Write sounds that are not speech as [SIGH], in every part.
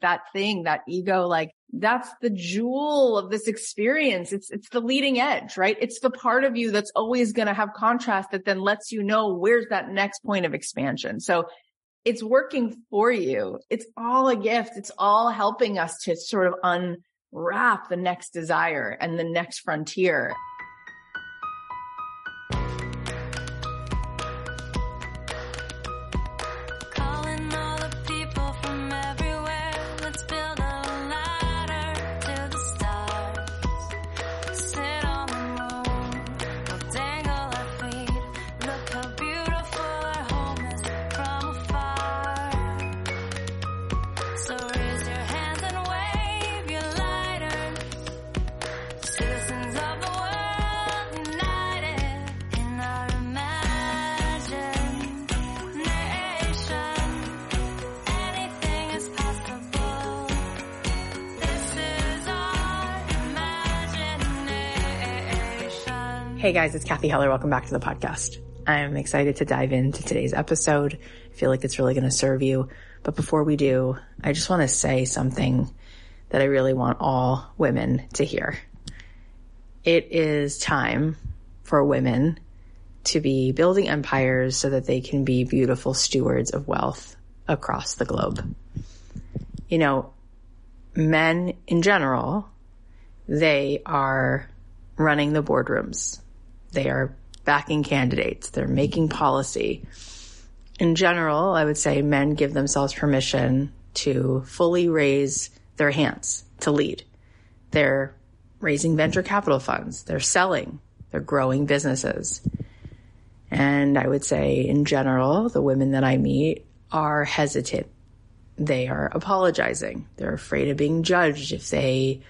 that thing, that ego, like that's the jewel of this experience. It's, it's the leading edge, right? It's the part of you that's always going to have contrast that then lets you know where's that next point of expansion. So it's working for you. It's all a gift. It's all helping us to sort of unwrap the next desire and the next frontier. Guys, it's Cathy Heller. Welcome back to the podcast. I'm excited to dive into today's episode. I feel like it's really going to serve you. But before we do, I just want to say something that I really want all women to hear. It is time for women to be building empires so that they can be beautiful stewards of wealth across the globe. You know, men in general, they are running the boardrooms they are backing candidates. They're making policy. In general, I would say men give themselves permission to fully raise their hands to lead. They're raising venture capital funds. They're selling. They're growing businesses. And I would say in general, the women that I meet are hesitant. They are apologizing. They're afraid of being judged if they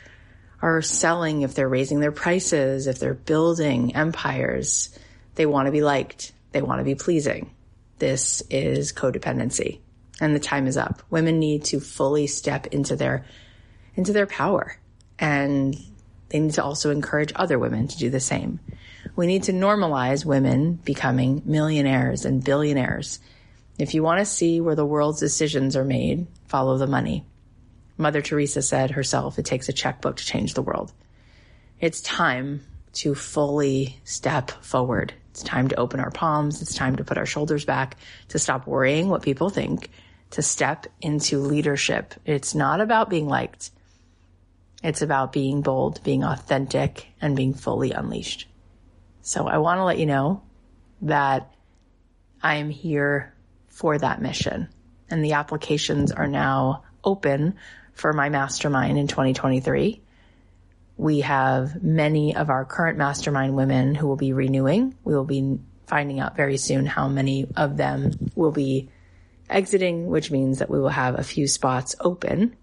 are selling, if they're raising their prices, if they're building empires, they want to be liked. They want to be pleasing. This is codependency and the time is up. Women need to fully step into their, into their power and they need to also encourage other women to do the same. We need to normalize women becoming millionaires and billionaires. If you want to see where the world's decisions are made, follow the money. Mother Teresa said herself, it takes a checkbook to change the world. It's time to fully step forward. It's time to open our palms. It's time to put our shoulders back, to stop worrying what people think, to step into leadership. It's not about being liked. It's about being bold, being authentic, and being fully unleashed. So I want to let you know that I am here for that mission. And the applications are now open for my mastermind in 2023. We have many of our current mastermind women who will be renewing. We will be finding out very soon how many of them will be exiting, which means that we will have a few spots open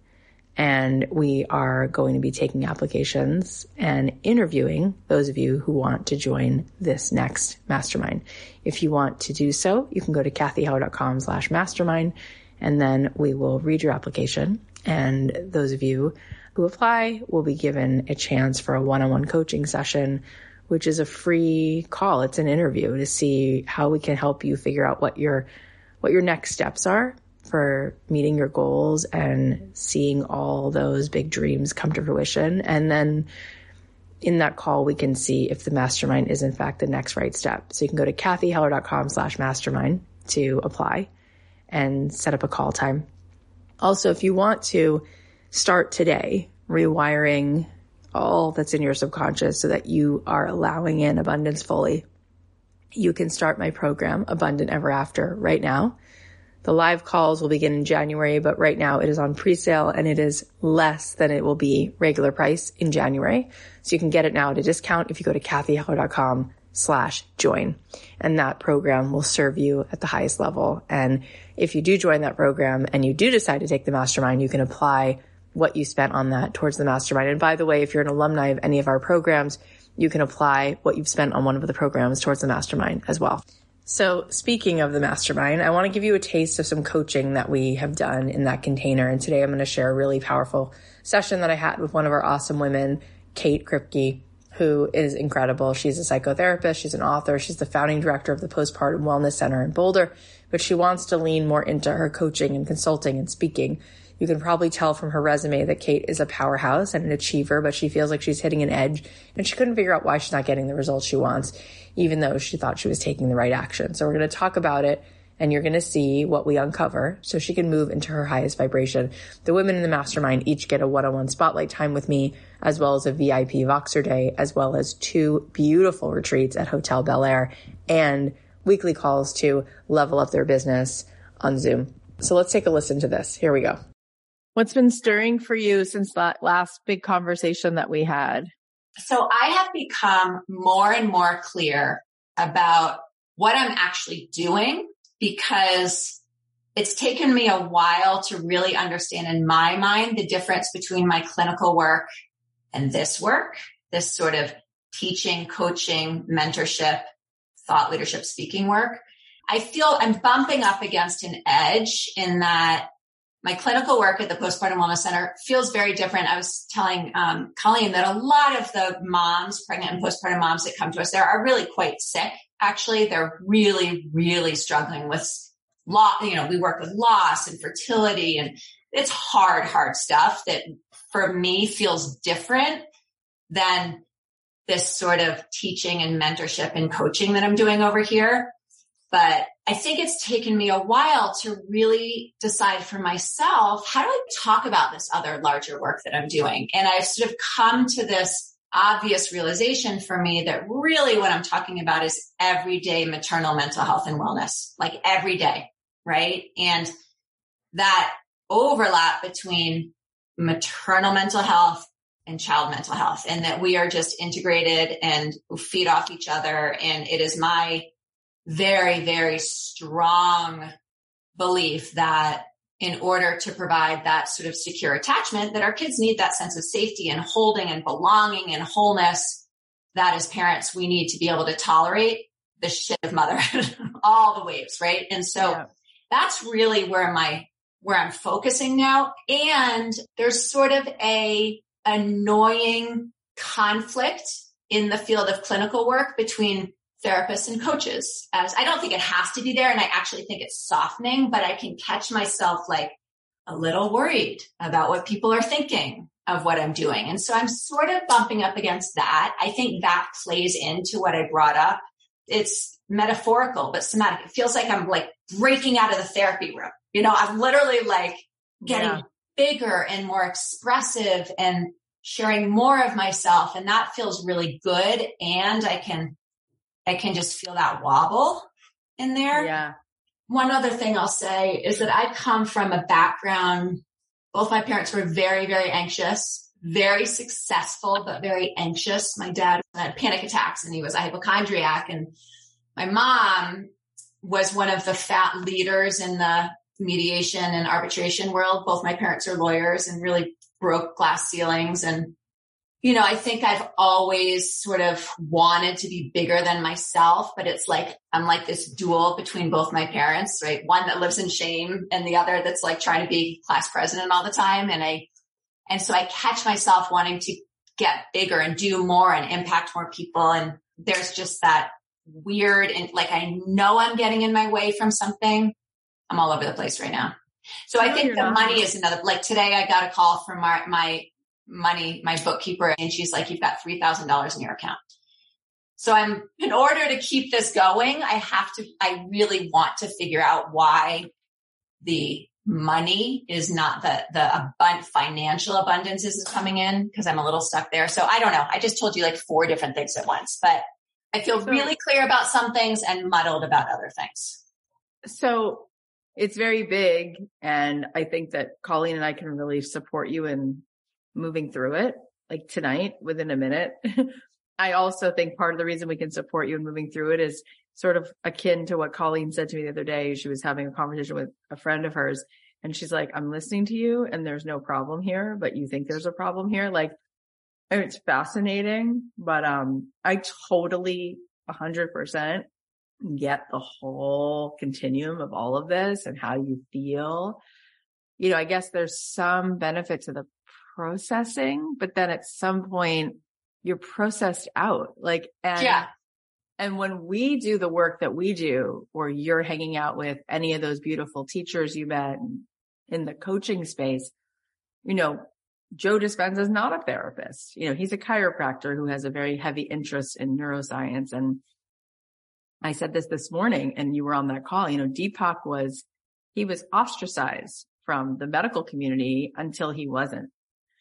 and we are going to be taking applications and interviewing those of you who want to join this next mastermind. If you want to do so, you can go to cathyheller.com slash mastermind and then we will read your application and those of you who apply will be given a chance for a one-on-one coaching session, which is a free call. It's an interview to see how we can help you figure out what your, what your next steps are for meeting your goals and seeing all those big dreams come to fruition. And then in that call, we can see if the mastermind is in fact the next right step. So you can go to cathyheller.com slash mastermind to apply and set up a call time. Also, if you want to start today rewiring all that's in your subconscious so that you are allowing in abundance fully, you can start my program, Abundant Ever After, right now. The live calls will begin in January, but right now it is on pre-sale and it is less than it will be regular price in January. So you can get it now at a discount if you go to cathyheller.com slash join. And that program will serve you at the highest level. And if you do join that program and you do decide to take the mastermind, you can apply what you spent on that towards the mastermind. And by the way, if you're an alumni of any of our programs, you can apply what you've spent on one of the programs towards the mastermind as well. So speaking of the mastermind, I want to give you a taste of some coaching that we have done in that container. And today I'm going to share a really powerful session that I had with one of our awesome women, Kate Kripke who is incredible. She's a psychotherapist. She's an author. She's the founding director of the Postpartum Wellness Center in Boulder, but she wants to lean more into her coaching and consulting and speaking You can probably tell from her resume that Kate is a powerhouse and an achiever, but she feels like she's hitting an edge and she couldn't figure out why she's not getting the results she wants, even though she thought she was taking the right action. So we're going to talk about it and you're going to see what we uncover so she can move into her highest vibration. The women in the mastermind each get a one-on-one spotlight time with me, as well as a VIP Voxer day, as well as two beautiful retreats at Hotel Bel Air and weekly calls to level up their business on Zoom. So let's take a listen to this. Here we go. What's been stirring for you since that last big conversation that we had? So I have become more and more clear about what I'm actually doing because it's taken me a while to really understand in my mind the difference between my clinical work and this work, this sort of teaching, coaching, mentorship, thought leadership speaking work. I feel I'm bumping up against an edge in that my clinical work at the Postpartum Wellness Center feels very different. I was telling um, Colleen that a lot of the moms, pregnant and postpartum moms that come to us there are really quite sick. Actually, they're really, really struggling with lot. You know, we work with loss and fertility, and it's hard, hard stuff that for me feels different than this sort of teaching and mentorship and coaching that I'm doing over here. But I think it's taken me a while to really decide for myself, how do I talk about this other larger work that I'm doing? And I've sort of come to this obvious realization for me that really what I'm talking about is everyday maternal mental health and wellness, like every day, right? And that overlap between maternal mental health and child mental health and that we are just integrated and feed off each other. And it is my very, very strong belief that in order to provide that sort of secure attachment that our kids need that sense of safety and holding and belonging and wholeness that as parents we need to be able to tolerate the shit of motherhood [LAUGHS] all the waves right and so yeah. that's really where my where i'm focusing now and there's sort of a annoying conflict in the field of clinical work between therapists and coaches as I don't think it has to be there. And I actually think it's softening, but I can catch myself like a little worried about what people are thinking of what I'm doing. And so I'm sort of bumping up against that. I think that plays into what I brought up. It's metaphorical, but somatic. It feels like I'm like breaking out of the therapy room. You know, I'm literally like getting yeah. bigger and more expressive and sharing more of myself. And that feels really good. And I can I can just feel that wobble in there. Yeah. One other thing I'll say is that I come from a background, both my parents were very, very anxious, very successful, but very anxious. My dad had panic attacks and he was a hypochondriac and my mom was one of the fat leaders in the mediation and arbitration world. Both my parents are lawyers and really broke glass ceilings and you know, I think I've always sort of wanted to be bigger than myself, but it's like, I'm like this duel between both my parents, right? One that lives in shame and the other that's like trying to be class president all the time. And I, and so I catch myself wanting to get bigger and do more and impact more people. And there's just that weird and like, I know I'm getting in my way from something. I'm all over the place right now. So I think the money is another, like today I got a call from my, my money, my bookkeeper, and she's like, you've got $3,000 in your account. So I'm, in order to keep this going, I have to, I really want to figure out why the money is not the, the abund, financial abundance is coming in because I'm a little stuck there. So I don't know. I just told you like four different things at once, but I feel really clear about some things and muddled about other things. So it's very big. And I think that Colleen and I can really support you in moving through it like tonight within a minute. [LAUGHS] I also think part of the reason we can support you in moving through it is sort of akin to what Colleen said to me the other day. She was having a conversation with a friend of hers and she's like, I'm listening to you and there's no problem here, but you think there's a problem here. Like it's fascinating, but, um, I totally a hundred percent get the whole continuum of all of this and how you feel. You know, I guess there's some benefit to the processing, but then at some point you're processed out. Like, and, yeah. and when we do the work that we do, or you're hanging out with any of those beautiful teachers you met in in the coaching space, you know, Joe Dispenza is not a therapist. You know, he's a chiropractor who has a very heavy interest in neuroscience. And I said this this morning and you were on that call, you know, Deepak was, he was ostracized from the medical community until he wasn't.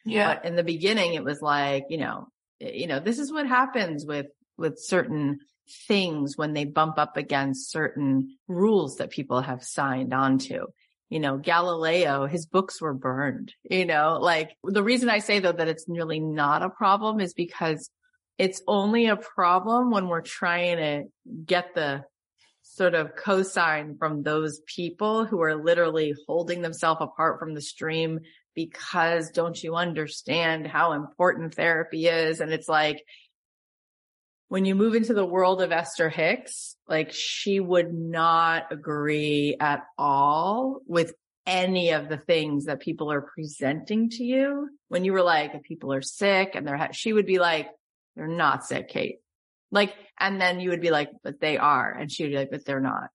Yeah. But in the beginning, it was like, you know, eh, you know, this is what happens with, with certain things when they bump up against certain rules that people have signed onto. You know, Galileo, his books were burned, you know, like the reason I say though that it's really not a problem is because it's only a problem when we're trying to get the sort of cosign from those people who are literally holding themselves apart from the stream because don't you understand how important therapy is? And it's like, when you move into the world of Esther Hicks, like she would not agree at all with any of the things that people are presenting to you. When you were like, if people are sick and they're, she would be like, they're not sick, Kate. Like, and then you would be like, but they are. And she would be like, but they're not.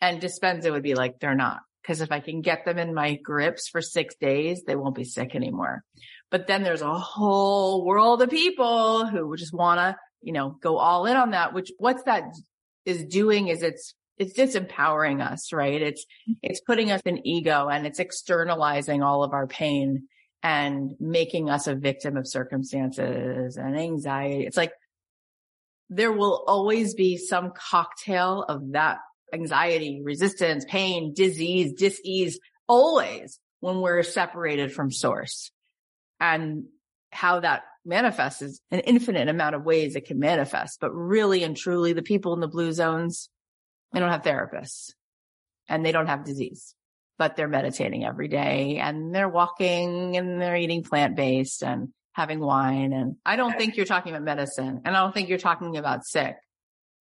And Dispenza would be like, they're not. Cause if I can get them in my grips for six days, they won't be sick anymore. But then there's a whole world of people who just want to you know, go all in on that, which what's that is doing is it's, it's disempowering us, right? It's, mm-hmm. it's putting us in ego and it's externalizing all of our pain and making us a victim of circumstances and anxiety. It's like there will always be some cocktail of that anxiety, resistance, pain, disease, disease, always when we're separated from source and how that manifests is an infinite amount of ways it can manifest. But really and truly, the people in the blue zones, they don't have therapists and they don't have disease, but they're meditating every day and they're walking and they're eating plant based and having wine. And I don't think you're talking about medicine and I don't think you're talking about sick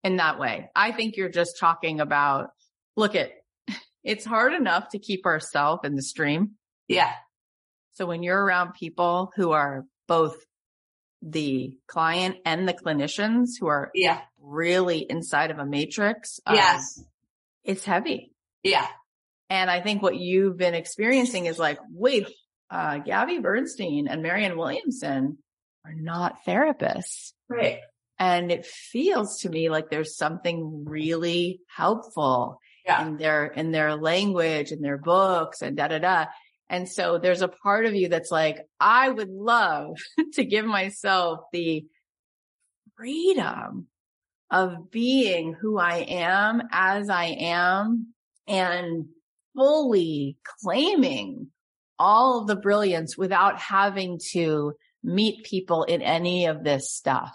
in that way. I think you're just talking about, look at, [LAUGHS] it's hard enough to keep ourselves in the stream. Yeah. So when you're around people who are both the client and the clinicians who are yeah. really inside of a matrix. Um, yes. It's heavy. Yeah. And I think what you've been experiencing is like, wait, uh, Gabby Bernstein and Marianne Williamson are not therapists. Right. And it feels to me like there's something really helpful yeah. in their, in their language and their books and da da da. And so there's a part of you that's like, I would love [LAUGHS] to give myself the freedom of being who I am as I am and fully claiming all of the brilliance without having to meet people in any of this stuff.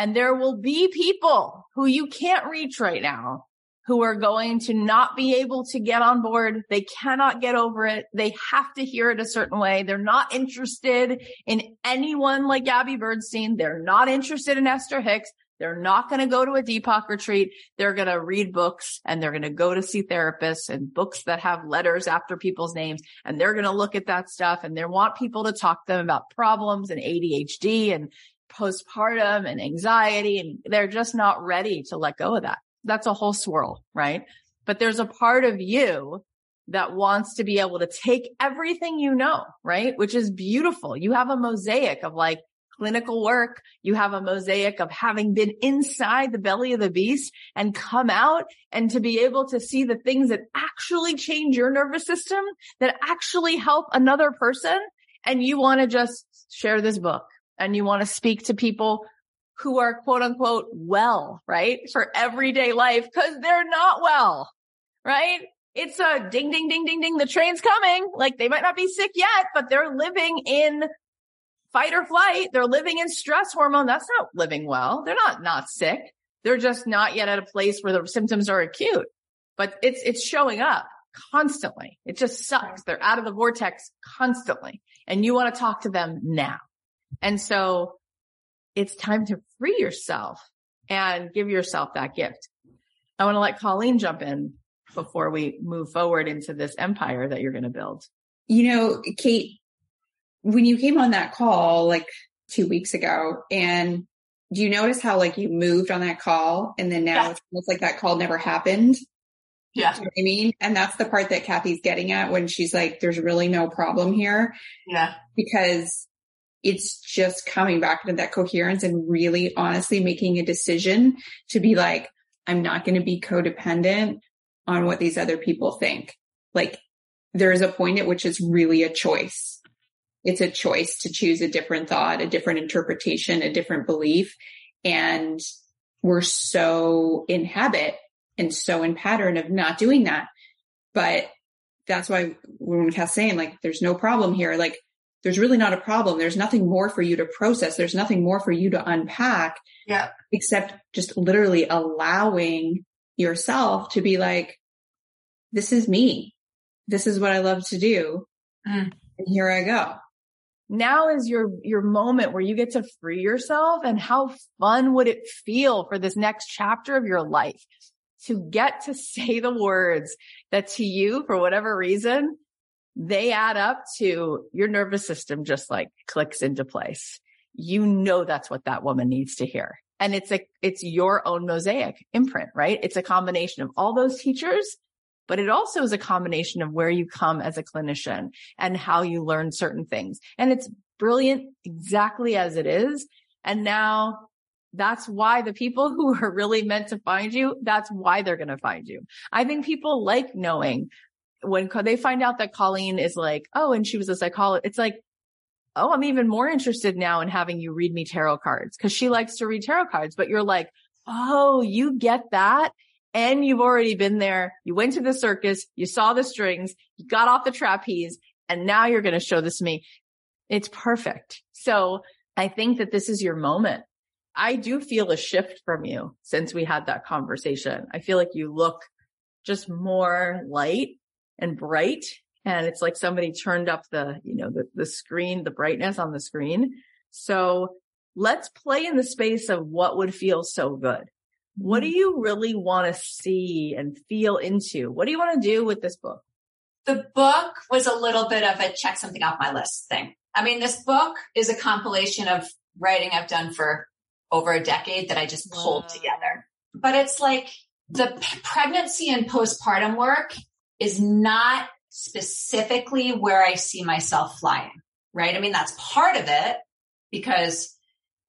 And there will be people who you can't reach right now who are going to not be able to get on board. They cannot get over it. They have to hear it a certain way. They're not interested in anyone like Gabby Bernstein. They're not interested in Esther Hicks. They're not going to go to a Deepak retreat. They're going to read books and they're going to go to see therapists and books that have letters after people's names. And they're going to look at that stuff and they want people to talk to them about problems and ADHD and postpartum and anxiety. And they're just not ready to let go of that that's a whole swirl, right? But there's a part of you that wants to be able to take everything you know, right? Which is beautiful. You have a mosaic of like clinical work. You have a mosaic of having been inside the belly of the beast and come out and to be able to see the things that actually change your nervous system, that actually help another person. And you want to just share this book and you want to speak to people who are quote unquote well, right? For everyday life because they're not well, right? It's a ding, ding, ding, ding, ding. The train's coming. Like they might not be sick yet, but they're living in fight or flight. They're living in stress hormone. That's not living well. They're not, not sick. They're just not yet at a place where the symptoms are acute, but it's, it's showing up constantly. It just sucks. They're out of the vortex constantly and you want to talk to them now. And so it's time to free yourself and give yourself that gift. I want to let Colleen jump in before we move forward into this empire that you're going to build. You know, Kate, when you came on that call like two weeks ago and do you notice how like you moved on that call and then now yeah. it's almost like that call never happened? Yeah. You know I mean? And that's the part that Cathy's getting at when she's like, there's really no problem here. Yeah. Because it's just coming back into that coherence and really honestly making a decision to be like, I'm not going to be codependent on what these other people think. Like there is a point at which it's really a choice. It's a choice to choose a different thought, a different interpretation, a different belief. And we're so in habit and so in pattern of not doing that. But that's why when Kath's saying like, there's no problem here, like there's really not a problem. There's nothing more for you to process. There's nothing more for you to unpack. Yeah. Except just literally allowing yourself to be like, this is me. This is what I love to do. Mm. And here I go. Now is your, your moment where you get to free yourself and how fun would it feel for this next chapter of your life to get to [LAUGHS] say the words that to you, for whatever reason, they add up to your nervous system just like clicks into place. You know, that's what that woman needs to hear. And it's a, it's your own mosaic imprint, right? It's a combination of all those teachers, but it also is a combination of where you come as a clinician and how you learn certain things. And it's brilliant exactly as it is. And now that's why the people who are really meant to find you, that's why they're going to find you. I think people like knowing when they find out that Colleen is like, oh, and she was a psychologist, it's like, oh, I'm even more interested now in having you read me tarot cards because she likes to read tarot cards, but you're like, oh, you get that. And you've already been there. You went to the circus. You saw the strings. You got off the trapeze and now you're going to show this to me. It's perfect. So I think that this is your moment. I do feel a shift from you since we had that conversation. I feel like you look just more light and bright. And it's like somebody turned up the, you know, the, the screen, the brightness on the screen. So let's play in the space of what would feel so good. What do mm-hmm. you really want to see and feel into? What do you want to do with this book? The book was a little bit of a check something off my list thing. I mean, this book is a compilation of writing I've done for over a decade that I just pulled wow. together. But it's like the pregnancy and postpartum work is not specifically where I see myself flying, right? I mean, that's part of it because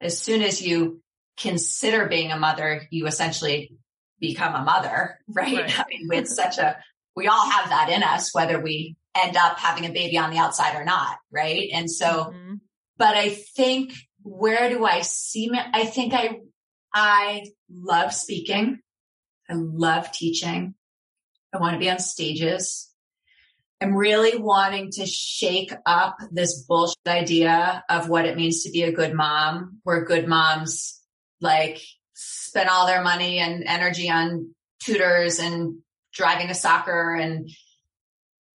as soon as you consider being a mother, you essentially become a mother, [LAUGHS] right? right. I mean, it's such a, we all have that in us, whether we end up having a baby on the outside or not, right? And so, mm-hmm. but I think where do I see me? I think I, I love speaking. I love teaching. I want to be on stages. I'm really wanting to shake up this bullshit idea of what it means to be a good mom, where good moms like spend all their money and energy on tutors and driving to soccer and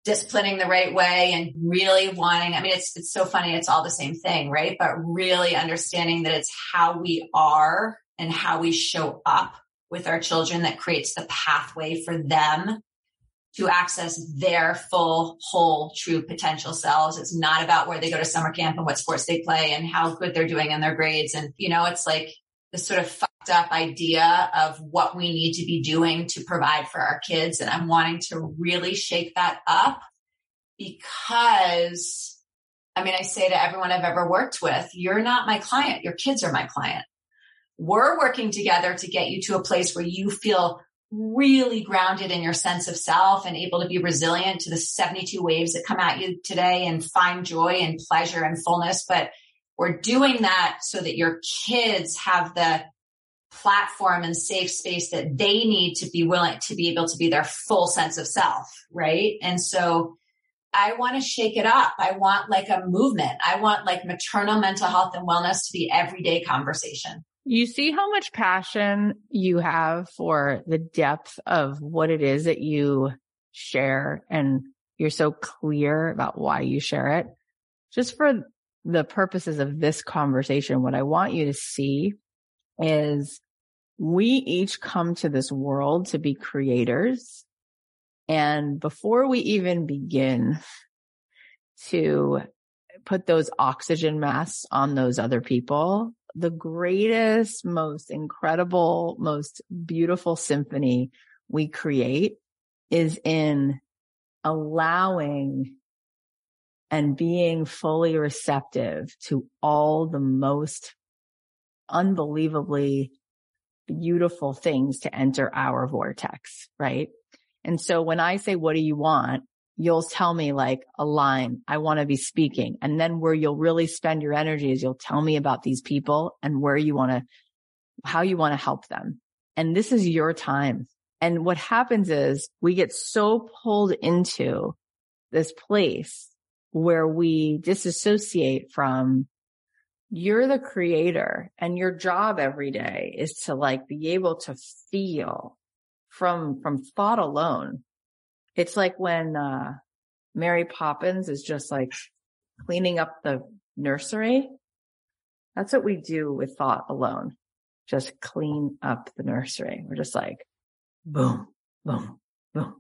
disciplining the right way and really wanting, I mean, it's, it's so funny. It's all the same thing, right? But really understanding that it's how we are and how we show up with our children that creates the pathway for them to access their full, whole, true potential selves. It's not about where they go to summer camp and what sports they play and how good they're doing in their grades. And, you know, it's like this sort of fucked up idea of what we need to be doing to provide for our kids. And I'm wanting to really shake that up because I mean, I say to everyone I've ever worked with, you're not my client. Your kids are my client. We're working together to get you to a place where you feel really grounded in your sense of self and able to be resilient to the 72 waves that come at you today and find joy and pleasure and fullness. But we're doing that so that your kids have the platform and safe space that they need to be willing to be able to be their full sense of self. Right. And so I want to shake it up. I want like a movement. I want like maternal mental health and wellness to be everyday conversation. You see how much passion you have for the depth of what it is that you share and you're so clear about why you share it. Just for the purposes of this conversation, what I want you to see is we each come to this world to be creators. And before we even begin to put those oxygen masks on those other people, the greatest, most incredible, most beautiful symphony we create is in allowing and being fully receptive to all the most unbelievably beautiful things to enter our vortex, right? And so when I say, what do you want? You'll tell me like a line, I want to be speaking. And then where you'll really spend your energy is you'll tell me about these people and where you want to, how you want to help them. And this is your time. And what happens is we get so pulled into this place where we disassociate from you're the creator and your job every day is to like be able to feel from, from thought alone. It's like when, uh, Mary Poppins is just like cleaning up the nursery. That's what we do with thought alone. Just clean up the nursery. We're just like boom, boom, boom.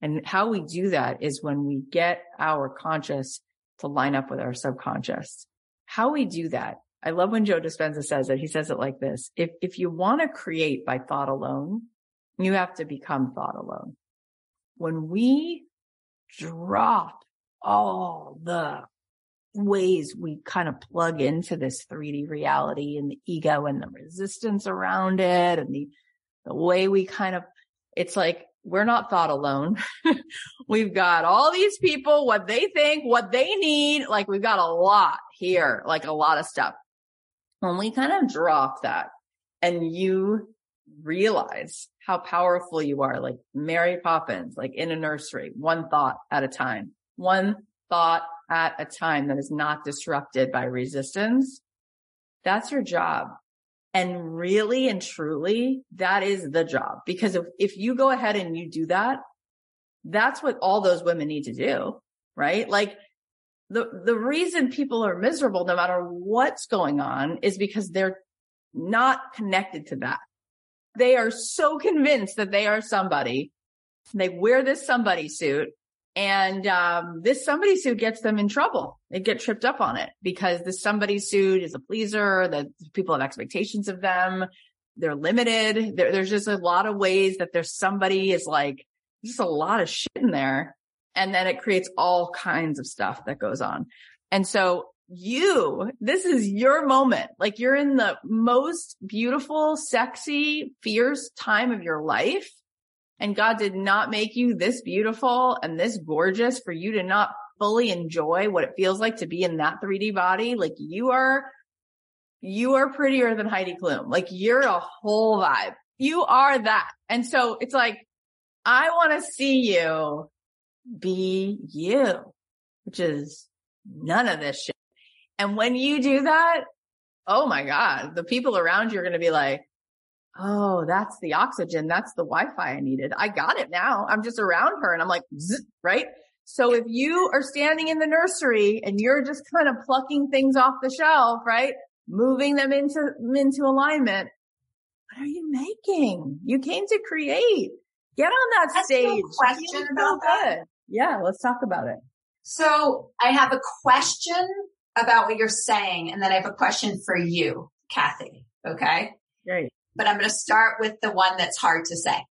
And how we do that is when we get our conscious to line up with our subconscious. How we do that. I love when Joe Dispenza says it. He says it like this. If, if you want to create by thought alone, you have to become thought alone. When we drop all the ways we kind of plug into this 3D reality and the ego and the resistance around it and the, the way we kind of it's like we're not thought alone. [LAUGHS] we've got all these people, what they think, what they need. Like we've got a lot here, like a lot of stuff. When we kind of drop that and you realize how powerful you are, like Mary Poppins, like in a nursery, one thought at a time, one thought at a time that is not disrupted by resistance. That's your job. And really and truly, that is the job. Because if, if you go ahead and you do that, that's what all those women need to do, right? Like the, the reason people are miserable no matter what's going on is because they're not connected to that. They are so convinced that they are somebody. They wear this somebody suit and um, this somebody suit gets them in trouble. They get tripped up on it because this somebody suit is a pleaser. That people have expectations of them. They're limited. There, there's just a lot of ways that there's somebody is like just a lot of shit in there, and then it creates all kinds of stuff that goes on. And so you, this is your moment. Like you're in the most beautiful, sexy, fierce time of your life and God did not make you this beautiful and this gorgeous for you to not fully enjoy what it feels like to be in that 3D body. Like you are, you are prettier than Heidi Klum. Like you're a whole vibe. You are that. And so it's like, I want to see you be you, which is none of this shit. And when you do that, oh my God, the people around you are going to be like, Oh, that's the oxygen. That's the Wi-Fi I needed. I got it now. I'm just around her and I'm like, right? So if you are standing in the nursery and you're just kind of plucking things off the shelf, right? Moving them into, into alignment. What are you making? You came to create. Get on that That's stage. question about that. Yeah, let's talk about it. So I have a question about what you're saying, and then I have a question for you, Cathy. Okay. Great but I'm going to start with the one that's hard to say,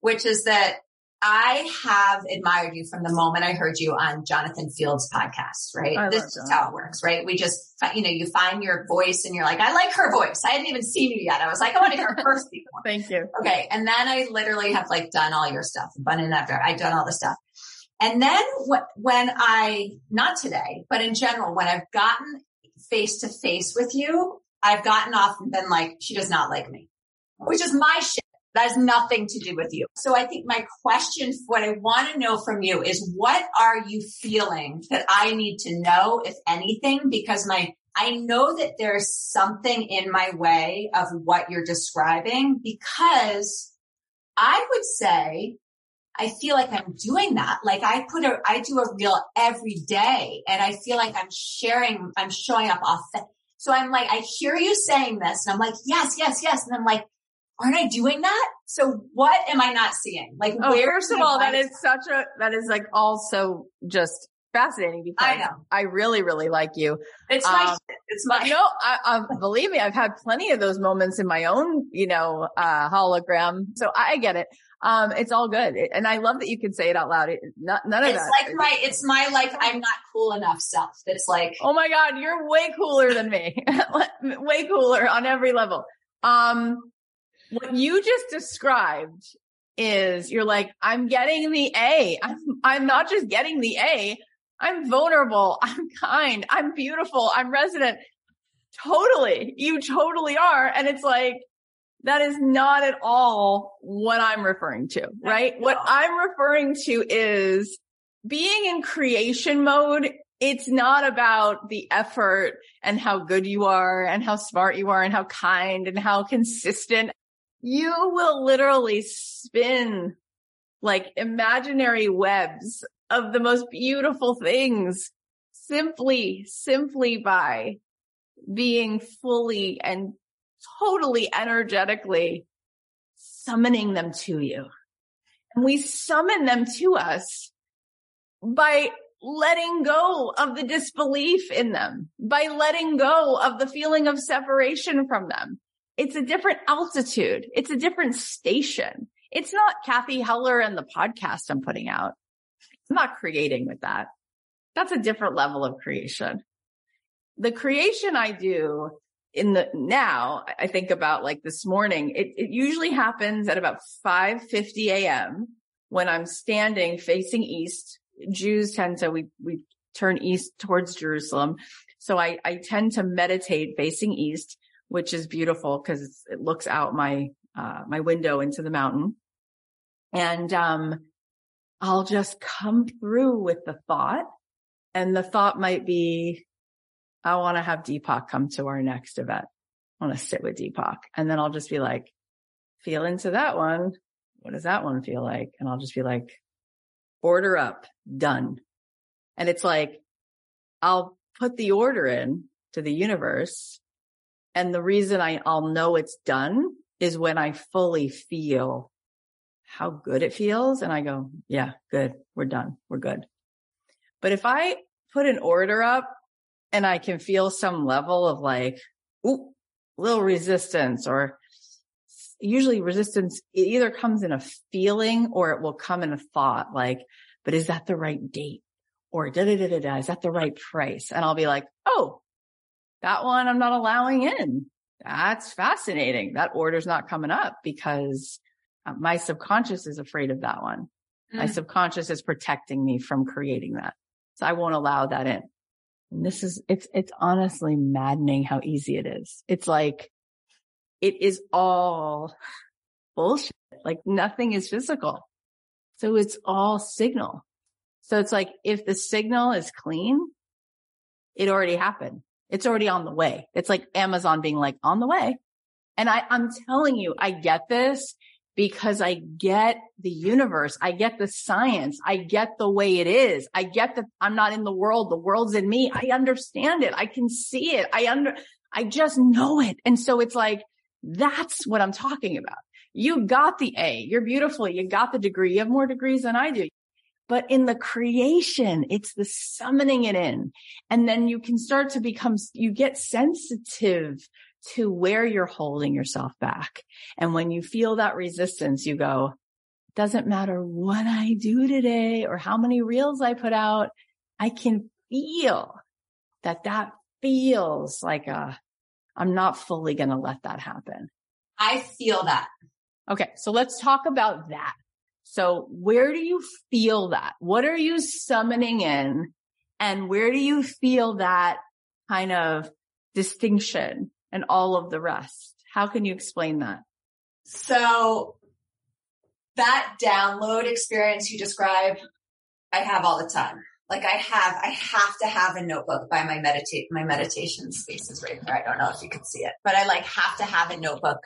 which is that I have admired you from the moment I heard you on Jonathan Fields podcast, right? I this is how it works, right? We just, you know, you find your voice and you're like, I like her voice. I hadn't even seen you yet. I was like, I want to hear her first [LAUGHS] before. Thank you. Okay. And then I literally have like done all your stuff, Abundant After. I've done all the stuff. And then when I, not today, but in general, when I've gotten face to face with you, I've gotten off and been like, she does not like me, which is my shit. That has nothing to do with you. So I think my question, what I want to know from you is what are you feeling that I need to know, if anything, because my, I know that there's something in my way of what you're describing because I would say I feel like I'm doing that. Like I put a, I do a reel every day and I feel like I'm sharing, I'm showing up authentic. So I'm like, I hear you saying this and I'm like, yes, yes, yes. And I'm like, aren't I doing that? So what am I not seeing? Like, oh, first of all, that is such a, that is like also just fascinating because I know. I really, really like you. It's um, my, it's my, no, I, I, believe me, I've had plenty of those moments in my own, you know, uh, hologram. So I get it. Um, it's all good. And I love that you can say it out loud. It, not, none of it's that. It's like my, it's my like, I'm not cool enough self. It's like, oh my God, you're way cooler than me. [LAUGHS] way cooler on every level. Um, what you just described is you're like, I'm getting the A. I'm, I'm not just getting the A. I'm vulnerable. [LAUGHS] I'm kind. I'm beautiful. I'm resident. Totally. You totally are. And it's like, that is not at all what I'm referring to, right? What I'm referring to is being in creation mode. It's not about the effort and how good you are and how smart you are and how kind and how consistent. You will literally spin like imaginary webs of the most beautiful things simply, simply by being fully and totally energetically summoning them to you. And we summon them to us by letting go of the disbelief in them, by letting go of the feeling of separation from them. It's a different altitude. It's a different station. It's not Cathy Heller and the podcast I'm putting out. I'm not creating with that. That's a different level of creation. The creation I do in the now, I think about like this morning, it, it usually happens at about 5.50 a.m. when I'm standing facing east. Jews tend to, we, we turn east towards Jerusalem. So I, I tend to meditate facing east, which is beautiful because it looks out my, uh, my window into the mountain. And, um, I'll just come through with the thought and the thought might be, I want to have Deepak come to our next event. I want to sit with Deepak. And then I'll just be like, feel into that one. What does that one feel like? And I'll just be like, order up, done. And it's like, I'll put the order in to the universe. And the reason I, I'll know it's done is when I fully feel how good it feels. And I go, yeah, good. We're done. We're good. But if I put an order up and I can feel some level of like, ooh, little resistance or usually resistance, it either comes in a feeling or it will come in a thought like, but is that the right date? Or da da da da da, is that the right price? And I'll be like, oh, that one I'm not allowing in. That's fascinating. That order's not coming up because uh, my subconscious is afraid of that one. Mm. My subconscious is protecting me from creating that. So I won't allow that in. This is, it's, it's honestly maddening how easy it is. It's like, it is all bullshit. Like nothing is physical. So it's all signal. So it's like, if the signal is clean, it already happened. It's already on the way. It's like Amazon being like on the way. And I, I'm telling you, I get this because I get the universe. I get the science. I get the way it is. I get that I'm not in the world. The world's in me. I understand it. I can see it. I under, I just know it. And so it's like, that's what I'm talking about. You got the A. You're beautiful. You got the degree. You have more degrees than I do. But in the creation, it's the summoning it in. And then you can start to become, you get sensitive to where you're holding yourself back. And when you feel that resistance, you go, doesn't matter what I do today or how many reels I put out. I can feel that that feels like a, I'm not fully going to let that happen. I feel that. Okay. So let's talk about that. So where do you feel that? What are you summoning in? And where do you feel that kind of distinction? And all of the rest. How can you explain that? So that download experience you describe, I have all the time. Like I have, I have to have a notebook by my meditate, my meditation spaces right there. I don't know if you can see it, but I like have to have a notebook.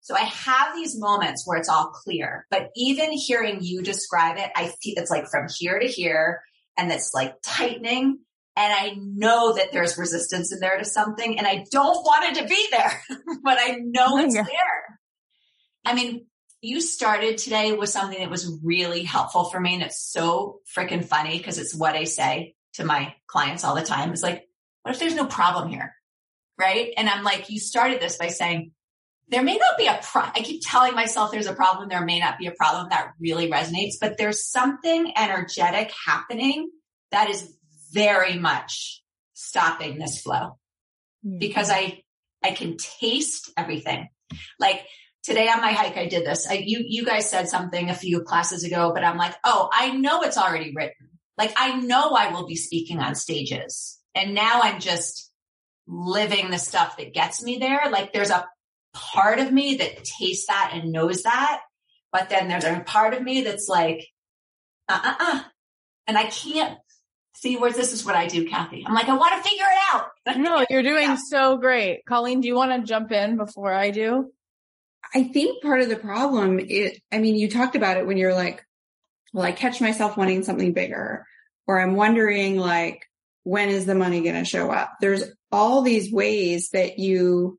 So I have these moments where it's all clear, but even hearing you describe it, I feel it's like from here to here and it's like tightening and I know that there's resistance in there to something and I don't want it to be there, [LAUGHS] but I know oh, it's yeah. there. I mean, you started today with something that was really helpful for me and it's so freaking funny because it's what I say to my clients all the time. It's like, what if there's no problem here? Right. And I'm like, you started this by saying, there may not be a pro, I keep telling myself there's a problem. There may not be a problem that really resonates, but there's something energetic happening that is very much stopping this flow mm-hmm. because I, I can taste everything. Like today on my hike, I did this. I, you, you guys said something a few classes ago, but I'm like, oh, I know it's already written. Like I know I will be speaking on stages and now I'm just living the stuff that gets me there. Like there's a part of me that tastes that and knows that. But then there's a part of me that's like, uh uh uh. And I can't see where this is what I do, Cathy. I'm like, I want to figure it out. No, you're doing so great. Colleen, do you want to jump in before I do? I think part of the problem it I mean, you talked about it when you're like, well, I catch myself wanting something bigger, or I'm wondering like, when is the money going to show up? There's all these ways that you,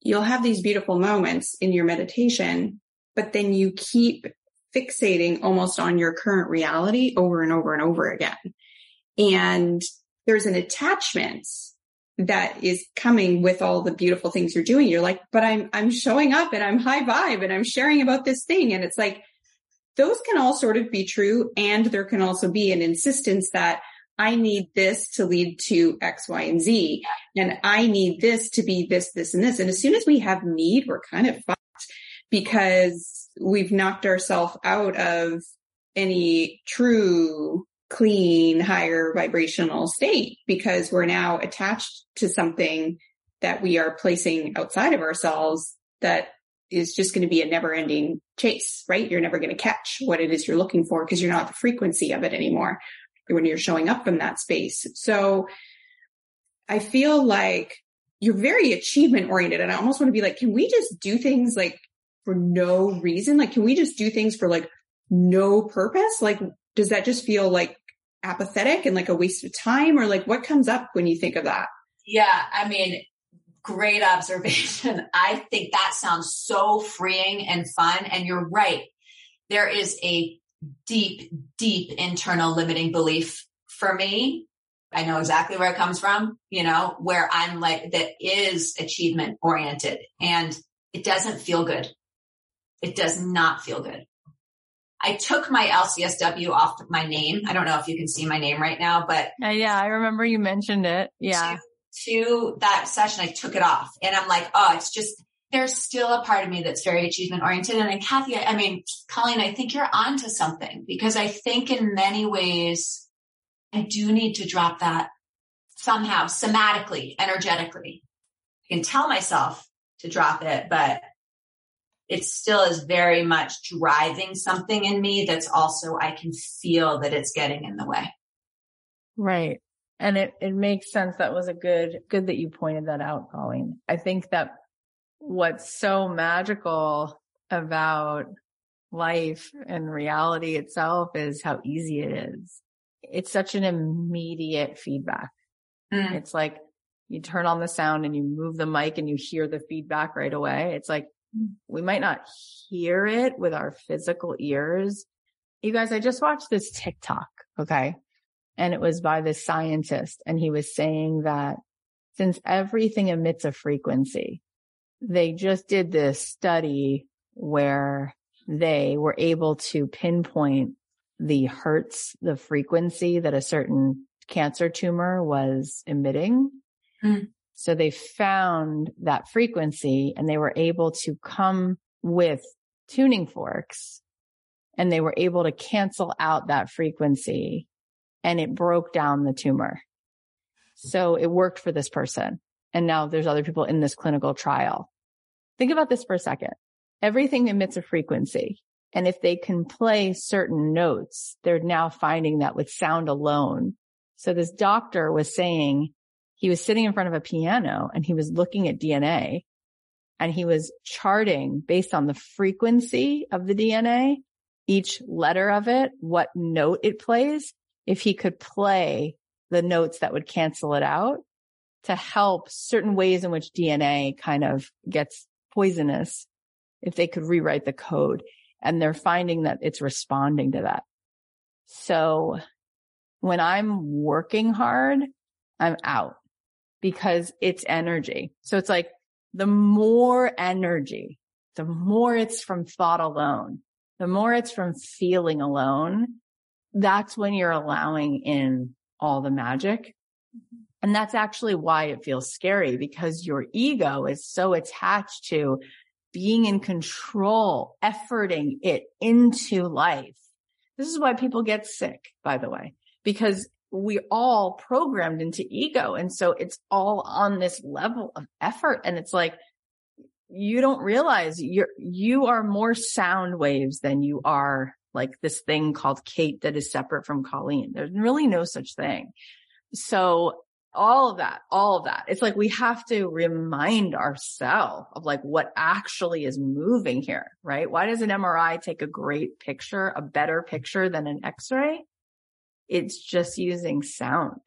you'll have these beautiful moments in your meditation, but then you keep fixating almost on your current reality over and over and over again. And there's an attachment that is coming with all the beautiful things you're doing. You're like, but I'm, I'm showing up and I'm high vibe and I'm sharing about this thing. And it's like, those can all sort of be true. And there can also be an insistence that I need this to lead to X, Y, and Z. And I need this to be this, this, and this. And as soon as we have need, we're kind of fucked because we've knocked ourselves out of any true clean, higher vibrational state because we're now attached to something that we are placing outside of ourselves that is just going to be a never ending chase, right? You're never going to catch what it is you're looking for because you're not the frequency of it anymore when you're showing up from that space. So I feel like you're very achievement oriented and I almost want to be like, can we just do things like for no reason? Like, can we just do things for like no purpose? Like, does that just feel like apathetic and like a waste of time or like what comes up when you think of that? Yeah. I mean, great observation. [LAUGHS] I think that sounds so freeing and fun. And you're right. There is a deep, deep internal limiting belief for me. I know exactly where it comes from, you know, where I'm like, that is achievement oriented and it doesn't feel good. It does not feel good. I took my LCSW off of my name. I don't know if you can see my name right now, but uh, yeah, I remember you mentioned it. Yeah. To, to that session, I took it off and I'm like, oh, it's just, there's still a part of me that's very achievement oriented. And then Cathy, I mean, Colleen, I think you're onto something because I think in many ways I do need to drop that somehow somatically, energetically. I can tell myself to drop it, but it still is very much driving something in me that's also I can feel that it's getting in the way. Right. And it, it makes sense. That was a good, good that you pointed that out, Colleen. I think that what's so magical about life and reality itself is how easy it is. It's such an immediate feedback. Mm. It's like you turn on the sound and you move the mic and you hear the feedback right away. It's like we might not hear it with our physical ears. You guys, I just watched this TikTok. Okay. And it was by this scientist and he was saying that since everything emits a frequency, they just did this study where they were able to pinpoint the hertz, the frequency that a certain cancer tumor was emitting. Mm. So they found that frequency and they were able to come with tuning forks and they were able to cancel out that frequency and it broke down the tumor. So it worked for this person. And now there's other people in this clinical trial. Think about this for a second. Everything emits a frequency. And if they can play certain notes, they're now finding that with sound alone. So this doctor was saying he was sitting in front of a piano and he was looking at DNA and he was charting based on the frequency of the DNA, each letter of it, what note it plays. If he could play the notes that would cancel it out, to help certain ways in which DNA kind of gets poisonous if they could rewrite the code. And they're finding that it's responding to that. So when I'm working hard, I'm out because it's energy. So it's like the more energy, the more it's from thought alone, the more it's from feeling alone, that's when you're allowing in all the magic. Mm-hmm. And that's actually why it feels scary because your ego is so attached to being in control, efforting it into life. This is why people get sick, by the way, because we all programmed into ego. And so it's all on this level of effort. And it's like, you don't realize you're, you are more sound waves than you are like this thing called Kate that is separate from Colleen. There's really no such thing. So all of that, all of that. It's like we have to remind ourselves of like what actually is moving here, right? Why does an MRI take a great picture, a better picture than an x-ray? It's just using sound.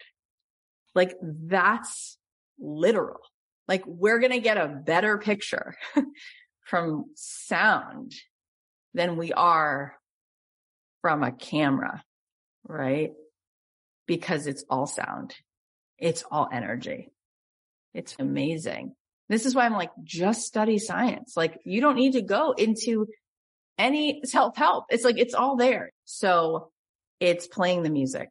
Like that's literal. Like we're going to get a better picture [LAUGHS] from sound than we are from a camera, right? Because it's all sound. It's all energy. It's amazing. This is why I'm like, just study science. Like you don't need to go into any self help. It's like, it's all there. So it's playing the music.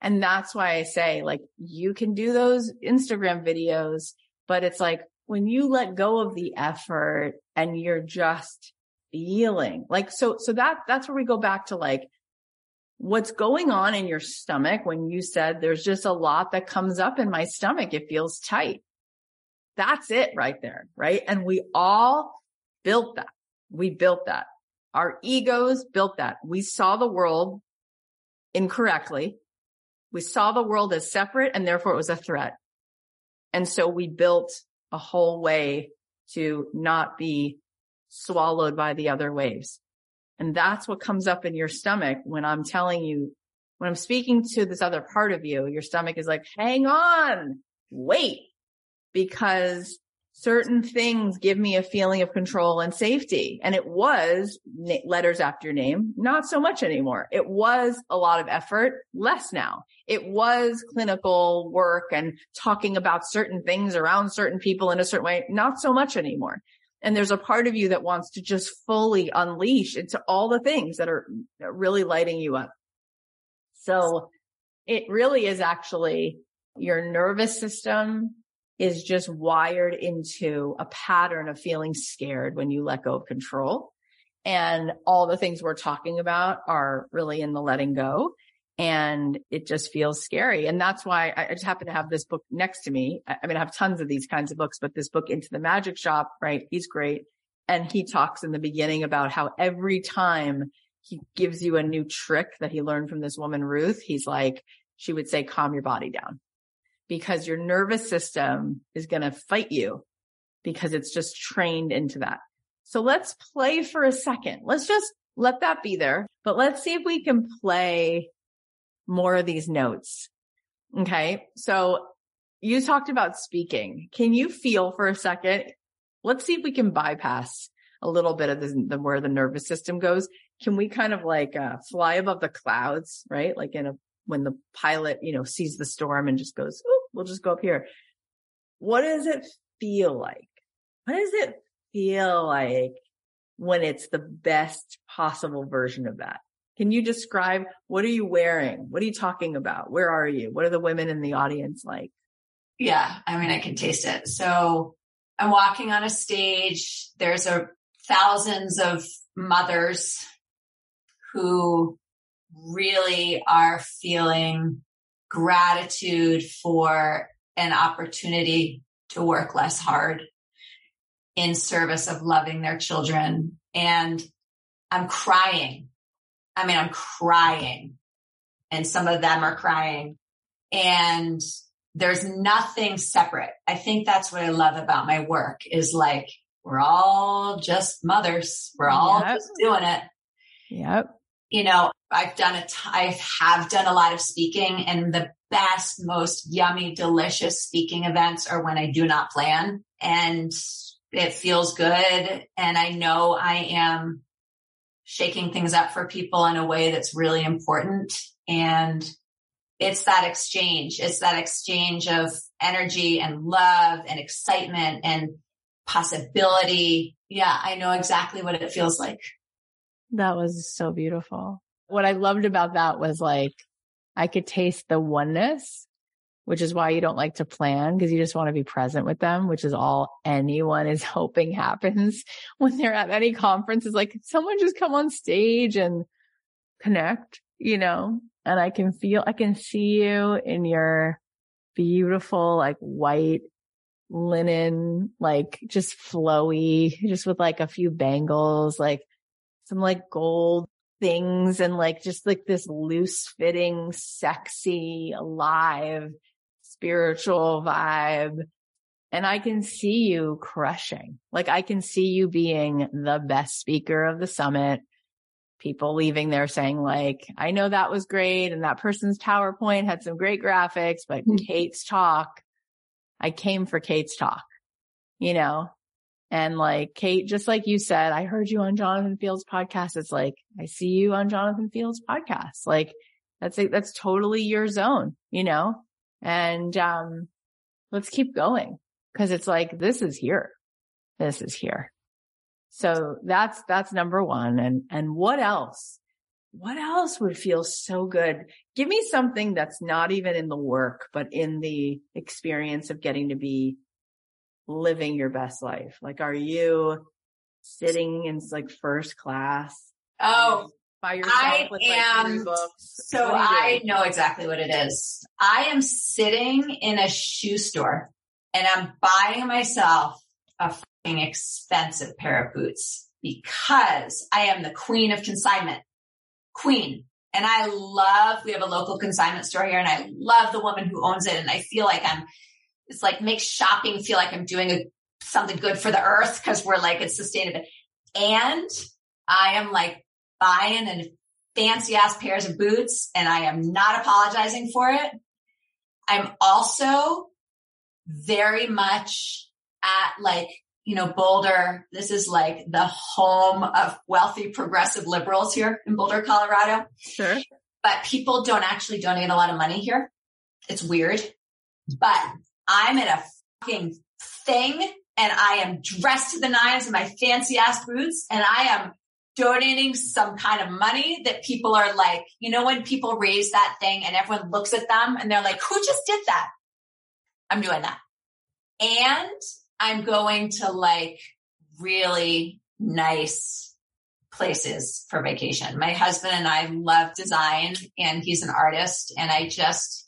And that's why I say like, you can do those Instagram videos, but it's like when you let go of the effort and you're just feeling like, so, so that, that's where we go back to like, what's going on in your stomach when you said there's just a lot that comes up in my stomach. It feels tight. That's it right there. Right. And we all built that. We built that. Our egos built that. We saw the world incorrectly. We saw the world as separate and therefore it was a threat. And so we built a whole way to not be swallowed by the other waves. And that's what comes up in your stomach when I'm telling you, when I'm speaking to this other part of you, your stomach is like, hang on, wait, because certain things give me a feeling of control and safety. And it was letters after your name, not so much anymore. It was a lot of effort, less now. It was clinical work and talking about certain things around certain people in a certain way, not so much anymore. And there's a part of you that wants to just fully unleash into all the things that are really lighting you up. So it really is actually your nervous system is just wired into a pattern of feeling scared when you let go of control. And all the things we're talking about are really in the letting go and it just feels scary. And that's why I just happen to have this book next to me. I mean, I have tons of these kinds of books, but this book into the magic shop, right? He's great. And he talks in the beginning about how every time he gives you a new trick that he learned from this woman, Ruth, he's like, she would say, calm your body down because your nervous system is going to fight you because it's just trained into that. So let's play for a second. Let's just let that be there, but let's see if we can play more of these notes. Okay. So you talked about speaking. Can you feel for a second? Let's see if we can bypass a little bit of the, the where the nervous system goes. Can we kind of like uh, fly above the clouds, right? Like in a when the pilot, you know, sees the storm and just goes, oh, we'll just go up here. What does it feel like? What does it feel like when it's the best possible version of that? Can you describe what are you wearing? What are you talking about? Where are you? What are the women in the audience like? Yeah, I mean, I can taste it. So I'm walking on a stage. There's a thousands of mothers who really are feeling gratitude for an opportunity to work less hard in service of loving their children. And I'm crying I mean, I'm crying and some of them are crying and there's nothing separate. I think that's what I love about my work is like, we're all just mothers. We're all yep. just doing it. Yep. You know, I've done a, t- I have done a lot of speaking and the best, most yummy, delicious speaking events are when I do not plan and it feels good. And I know I am shaking things up for people in a way that's really important. And it's that exchange. It's that exchange of energy and love and excitement and possibility. Yeah, I know exactly what it feels like. That was so beautiful. What I loved about that was like, I could taste the oneness, which is why you don't like to plan because you just want to be present with them, which is all anyone is [LAUGHS] hoping happens when they're at any conference is like, someone just come on stage and connect, you know, and I can feel, I can see you in your beautiful, like white linen, like just flowy, just with like a few bangles, like some like gold things and like just like this loose fitting, sexy, alive, spiritual vibe. And I can see you crushing. Like I can see you being the best speaker of the summit. People leaving there saying like, I know that was great. And that person's PowerPoint had some great graphics, but. [LAUGHS] Kate's talk, I came for Kate's talk, you know, and like Kate, just like you said, I heard you on Jonathan Fields podcast. It's like, I see you on Jonathan Fields podcast. Like that's, a, that's totally your zone, you know? And, um, let's keep going because it's like, this is here. This is here. So that's, that's number one. And, and what else? What else would feel so good? Give me something that's not even in the work, but in the experience of getting to be living your best life? Like, are you sitting in like first class? Um, oh, by yourself I with am, like books? So I know exactly what it is. I am sitting in a shoe store and I'm buying myself a fucking expensive pair of boots because I am the queen of consignment. Queen. And I love, we have a local consignment store here and I love the woman who owns it. And I feel like I'm it's like makes shopping feel like I'm doing a, something good for the earth because we're like, it's sustainable. And I am like buying and fancy ass pairs of boots and I am not apologizing for it. I'm also very much at like, you know, Boulder. This is like the home of wealthy progressive liberals here in Boulder, Colorado. Sure. But people don't actually donate a lot of money here. It's weird. But I'm at a fucking thing and I am dressed to the nines in my fancy ass boots and I am donating some kind of money that people are like, you know, when people raise that thing and everyone looks at them and they're like, who just did that? I'm doing that. And I'm going to like really nice places for vacation. My husband and I love design and he's an artist and I just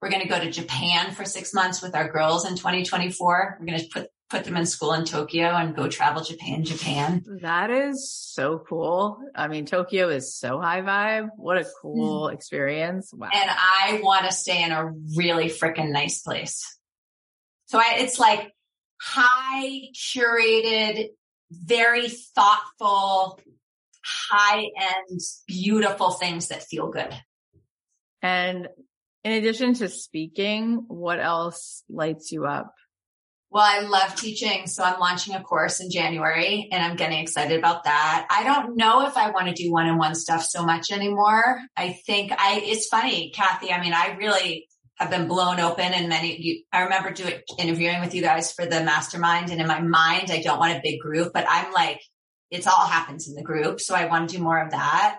we're going to go to Japan for six months with our girls in 2024. We're going to put put them in school in Tokyo and go travel Japan, Japan. That is so cool. I mean, Tokyo is so high vibe. What a cool mm. experience. Wow. And I want to stay in a really freaking nice place. So I, it's like high curated, very thoughtful, high end, beautiful things that feel good. And in addition to speaking, what else lights you up? Well, I love teaching. So I'm launching a course in January and I'm getting excited about that. I don't know if I want to do one-on-one stuff so much anymore. I think I, it's funny, Cathy. I mean, I really have been blown open and many, you, I remember doing interviewing with you guys for the mastermind and in my mind, I don't want a big group, but I'm like, it's all happens in the group. So I want to do more of that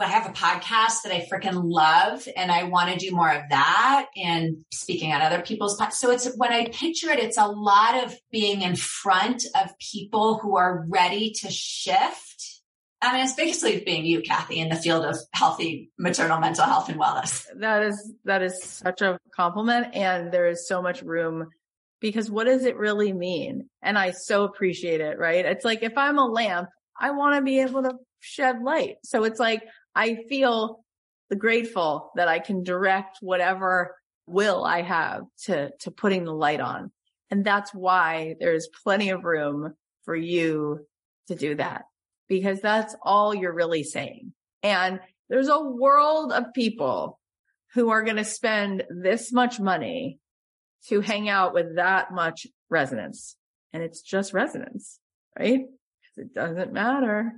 I have a podcast that I freaking love and I want to do more of that and speaking on other people's So it's when I picture it, it's a lot of being in front of people who are ready to shift. I mean, it's basically being you, Cathy, in the field of healthy maternal mental health and wellness. That is, that is such a compliment. And there is so much room because what does it really mean? And I so appreciate it, right? It's like if I'm a lamp, I want to be able to shed light. So it's like I feel the grateful that I can direct whatever will I have to, to putting the light on. And that's why there's plenty of room for you to do that because that's all you're really saying. And there's a world of people who are going to spend this much money to hang out with that much resonance. And it's just resonance, right? It doesn't matter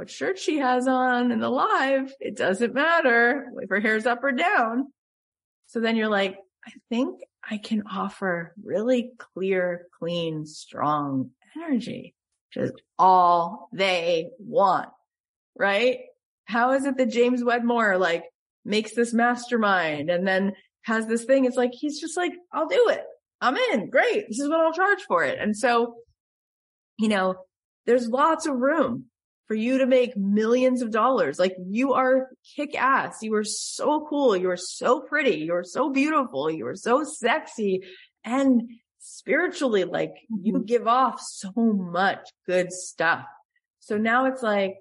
what shirt she has on in the live. It doesn't matter if her hair's up or down. So then you're like, I think I can offer really clear, clean, strong energy, just all they want. Right? How is it that James Wedmore like makes this mastermind and then has this thing? It's like, he's just like, I'll do it. I'm in. Great. This is what I'll charge for it. And so, you know, there's lots of room for you to make millions of dollars. Like you are kick ass. You are so cool. You are so pretty. You are so beautiful. You are so sexy and spiritually, like you mm-hmm. give off so much good stuff. So now it's like,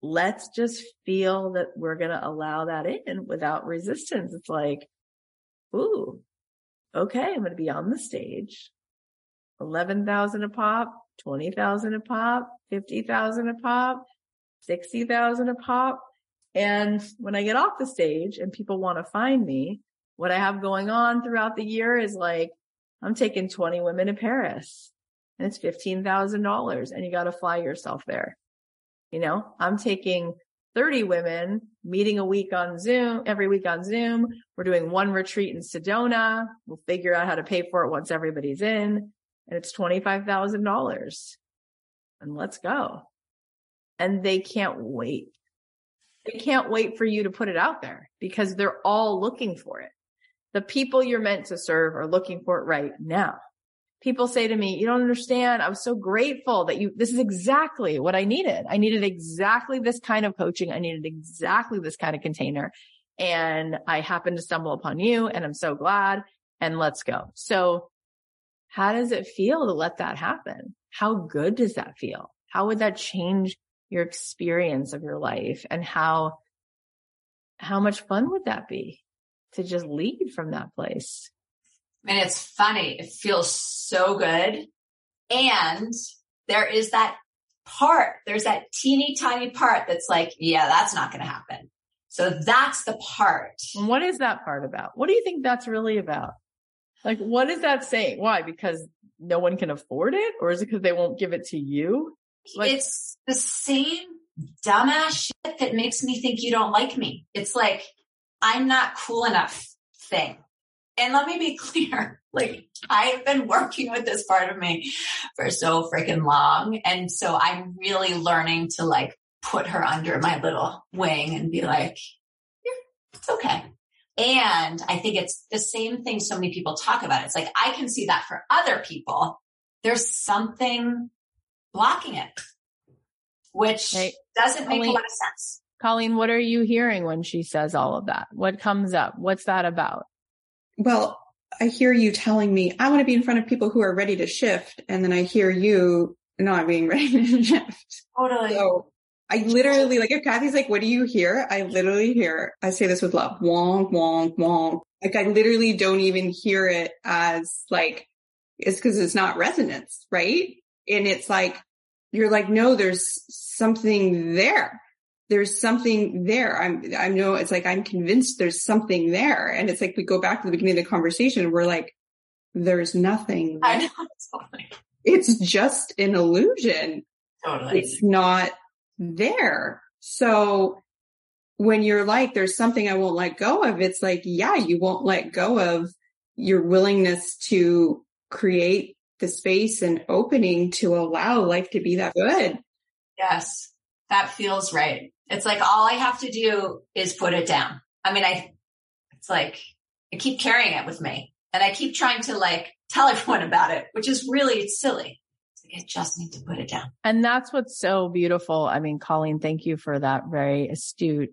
let's just feel that we're going to allow that in without resistance. It's like, ooh, okay, I'm going to be on the stage. 11,000 a pop, 20,000 a pop, 50,000 a pop, 60,000 a pop. And when I get off the stage and people want to find me, what I have going on throughout the year is like, I'm taking 20 women to Paris and it's $15,000 and you got to fly yourself there. You know, I'm taking 30 women meeting a week on Zoom, every week on Zoom. We're doing one retreat in Sedona. We'll figure out how to pay for it once everybody's in and it's $25,000 and let's go. And they can't wait. They can't wait for you to put it out there because they're all looking for it. The people you're meant to serve are looking for it right now people say to me, you don't understand. I'm so grateful that you, this is exactly what I needed. I needed exactly this kind of coaching. I needed exactly this kind of container. And I happened to stumble upon you and I'm so glad and let's go. So how does it feel to let that happen? How good does that feel? How would that change your experience of your life and how, how much fun would that be to just lead from that place? And it's funny. It feels so good. And there is that part, there's that teeny tiny part that's like, yeah, that's not going to happen. So that's the part. What is that part about? What do you think that's really about? Like, what is that saying? Why? Because no one can afford it? Or is it because they won't give it to you? Like, it's the same dumbass shit that makes me think you don't like me. It's like, I'm not cool enough thing. And let me be [LAUGHS] clear, like I've been working with this part of me for so freaking long. And so I'm really learning to like put her under my little wing and be like, yeah, it's okay. And I think it's the same thing so many people talk about. It's like, I can see that for other people. There's something blocking it, which hey, doesn't make Colleen, a lot of sense. Colleen, what are you hearing when she says all of that? What comes up? What's that about? Well, I hear you telling me I want to be in front of people who are ready to shift. And then I hear you not being [LAUGHS] ready to shift. Totally. So I literally, like, if Cathy's like, what do you hear? I literally hear, I say this with love, wonk, wonk, wonk. Like, I literally don't even hear it as like, it's because it's not resonance, right? And it's like, you're like, no, there's something there there's something there. I'm, I know it's like, I'm convinced there's something there. And it's like, we go back to the beginning of the conversation. We're like, there's nothing. There. I know. It's just an illusion. Totally. It's not there. So when you're like, there's something I won't let go of, it's like, yeah, you won't let go of your willingness to create the space and opening to allow life to be that good. Yes, that feels right. It's like all I have to do is put it down. I mean, I, it's like I keep carrying it with me and I keep trying to like tell [LAUGHS] everyone about it, which is really, silly. I just need to put it down. And that's what's so beautiful. I mean, Colleen, thank you for that very astute,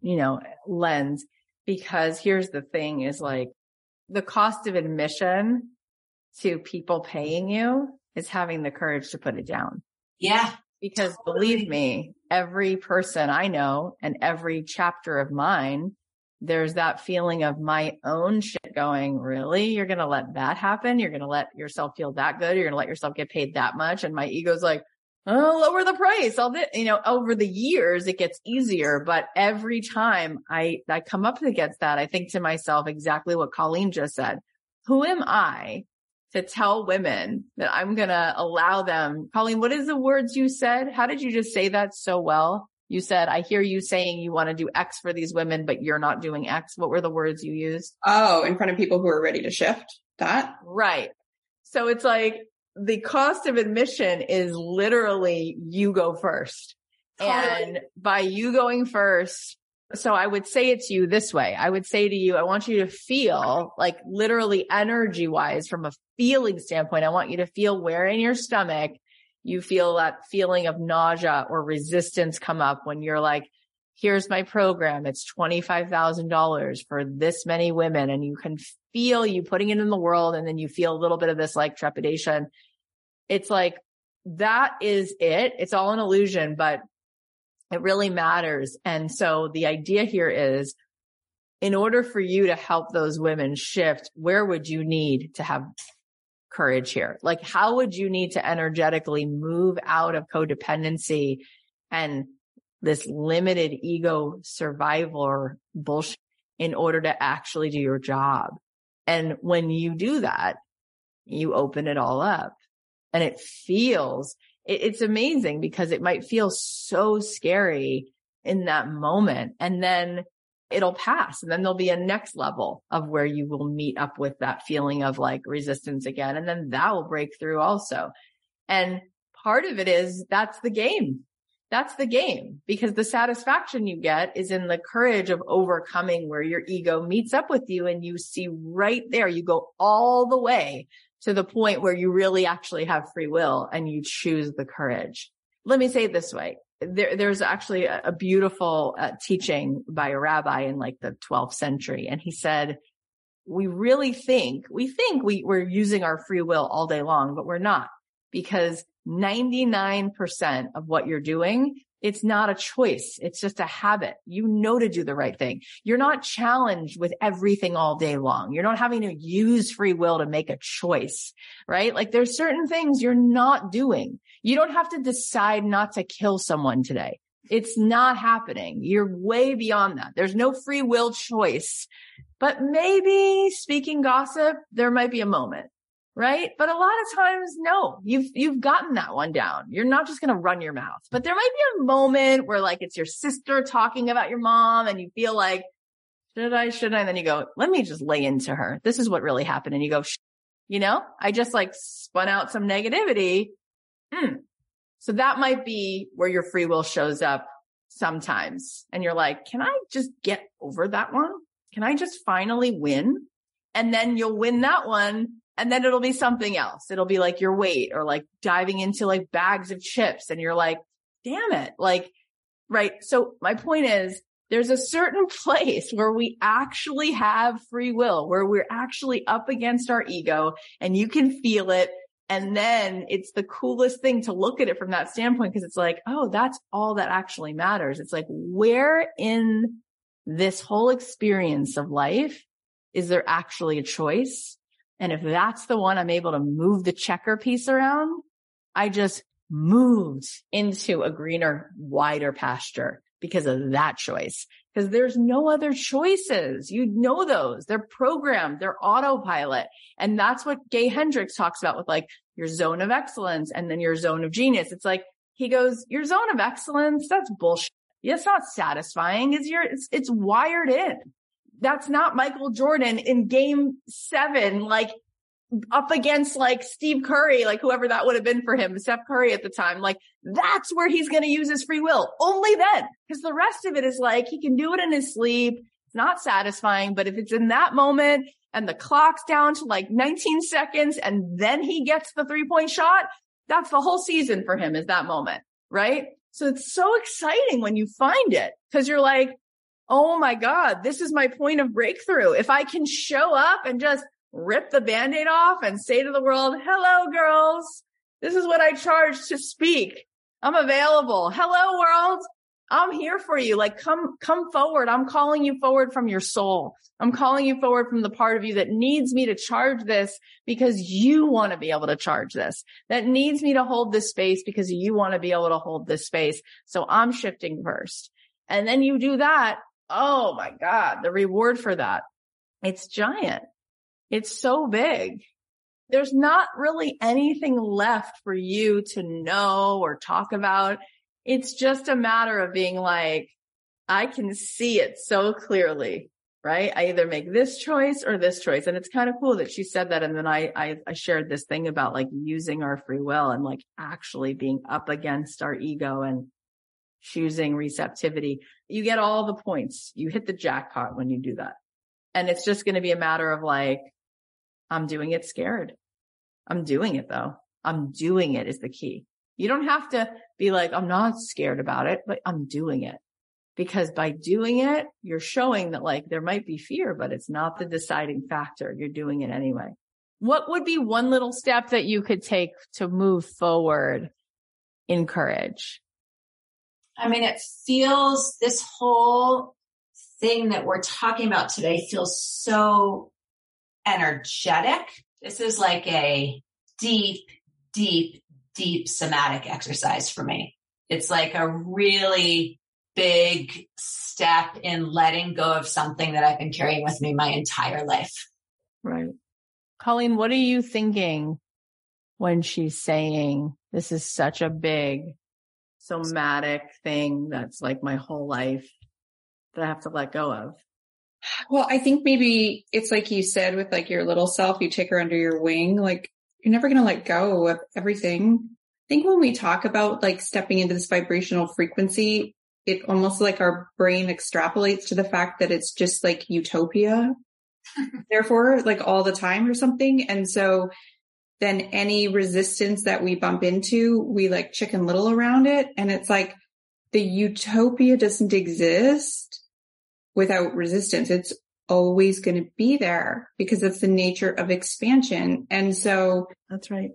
you know, lens, because here's the thing is like the cost of admission to people paying you is having the courage to put it down. Yeah. Because believe me, every person I know and every chapter of mine, there's that feeling of my own shit going, really? You're going to let that happen? You're going to let yourself feel that good? You're going to let yourself get paid that much? And my ego's like, oh, lower the price. I'll, you know, over the years, it gets easier. But every time I, I come up against that, I think to myself exactly what Colleen just said. Who am I to tell women that I'm going to allow them. Colleen, what is the words you said? How did you just say that so well? You said, I hear you saying you want to do X for these women, but you're not doing X. What were the words you used? Oh, in front of people who are ready to shift that. Right. So it's like the cost of admission is literally you go first. And by you going first, so I would say it to you this way. I would say to you, I want you to feel like literally energy wise from a feeling standpoint. I want you to feel where in your stomach you feel that feeling of nausea or resistance come up when you're like, here's my program. It's $25,000 for this many women. And you can feel you putting it in the world. And then you feel a little bit of this like trepidation. It's like, that is it. It's all an illusion, but it really matters. And so the idea here is in order for you to help those women shift, where would you need to have courage here? Like, how would you need to energetically move out of codependency and this limited ego survivor bullshit in order to actually do your job? And when you do that, you open it all up and it feels, it, it's amazing because it might feel so scary in that moment. And then it'll pass and then there'll be a next level of where you will meet up with that feeling of like resistance again. And then that will break through also. And part of it is that's the game. That's the game because the satisfaction you get is in the courage of overcoming where your ego meets up with you and you see right there, you go all the way to the point where you really actually have free will and you choose the courage. Let me say it this way there, there's actually a, a beautiful uh, teaching by a rabbi in like the 12th century. And he said, we really think, we think we, we're using our free will all day long, but we're not because 99% of what you're doing it's not a choice. It's just a habit. You know to do the right thing. You're not challenged with everything all day long. You're not having to use free will to make a choice, right? Like there's certain things you're not doing. You don't have to decide not to kill someone today. It's not happening. You're way beyond that. There's no free will choice, but maybe speaking gossip, there might be a moment right? But a lot of times, no, you've, you've gotten that one down. You're not just going to run your mouth, but there might be a moment where like it's your sister talking about your mom and you feel like, should I, should I? And then you go, let me just lay into her. This is what really happened. And you go, you know, I just like spun out some negativity. Hmm. So that might be where your free will shows up sometimes. And you're like, can I just get over that one? Can I just finally win? And then you'll win that one and then it'll be something else. It'll be like your weight or like diving into like bags of chips and you're like, damn it. Like, right. So my point is there's a certain [LAUGHS] place where we actually have free will, where we're actually up against our ego and you can feel it. And then it's the coolest thing to look at it from that standpoint because it's like, oh, that's all that actually matters. It's like, where in this whole experience of life is there actually a choice? And if that's the one I'm able to move the checker piece around, I just moved into a greener, wider pasture because of that choice. Because there's no other choices. You know those. They're programmed. They're autopilot. And that's what Gay Hendricks talks about with like your zone of excellence and then your zone of genius. It's like, he goes, your zone of excellence, that's bullshit. It's not satisfying. Is your, it's, it's wired in that's not Michael Jordan in game seven, like up against like Steve Curry, like whoever that would have been for him, Steph Curry at the time. Like that's where he's going to use his free will only then. Cause the rest of it is like he can do it in his sleep. It's not satisfying, but if it's in that moment and the clock's down to like 19 seconds and then he gets the three point shot, that's the whole season for him is that moment. Right. So it's so exciting when you find it because you're like, oh my God, this is my point of breakthrough. If I can show up and just rip the band-aid off and say to the world, hello girls, this is what I charge to speak. I'm available. Hello world. I'm here for you. Like come, come forward. I'm calling you forward from your soul. I'm calling you forward from the part of you that needs me to charge this because you want to be able to charge this, that needs me to hold this space because you want to be able to hold this space. So I'm shifting first. And then you do that Oh my God, the reward for that. It's giant. It's so big. There's not really anything left for you to know or talk about. It's just a matter of being like, I can see it so clearly, right? I either make this choice or this choice. And it's kind of cool that she said that. And then I, I, I shared this thing about like using our free will and like actually being up against our ego and choosing receptivity. You get all the points. You hit the jackpot when you do that. And it's just going to be a matter of like, I'm doing it scared. I'm doing it though. I'm doing it is the key. You don't have to be like, I'm not scared about it, but I'm doing it because by doing it, you're showing that like there might be fear, but it's not the deciding factor. You're doing it anyway. What would be one little step that you could take to move forward in courage? I mean, it feels this whole thing that we're talking about today feels so energetic. This is like a deep, deep, deep somatic exercise for me. It's like a really big step in letting go of something that I've been carrying with me my entire life. Right. Colleen, what are you thinking when she's saying this is such a big somatic thing that's like my whole life that I have to let go of? Well, I think maybe it's like you said with like your little self, you take her under your wing. Like you're never going to let go of everything. I think when we talk about like stepping into this vibrational frequency, it almost like our brain extrapolates to the fact that it's just like utopia, [LAUGHS] therefore, like all the time or something. And so then any resistance that we bump into, we like chicken little around it. And it's like the utopia doesn't exist without resistance. It's always going to be there because it's the nature of expansion. And so that's right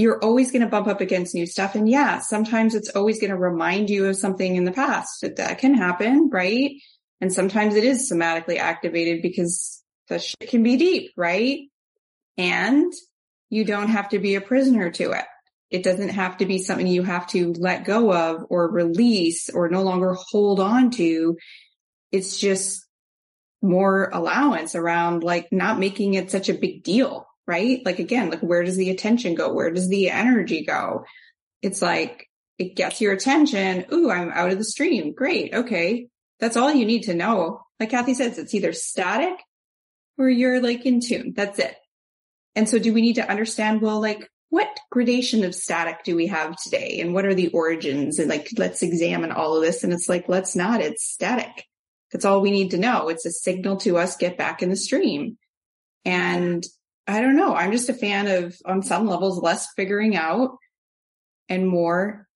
you're always going to bump up against new stuff. And yeah, sometimes it's always going to remind you of something in the past that, that can happen, right? And sometimes it is somatically activated because the shit can be deep, right? And you don't have to be a prisoner to it. It doesn't have to be something you have to let go of or release or no longer hold on to. It's just more allowance around like not making it such a big deal, right? Like again, like where does the attention go? Where does the energy go? It's like it gets your attention. Ooh, I'm out of the stream. Great. Okay. That's all you need to know. Like Cathy says, it's either static or you're like in tune. That's it. And so do we need to understand, well, like what gradation of static do we have today? And what are the origins? And like, let's examine all of this. And it's like, let's not. It's static. That's all we need to know. It's a signal to us get back in the stream. And I don't know. I'm just a fan of, on some levels, less figuring out and more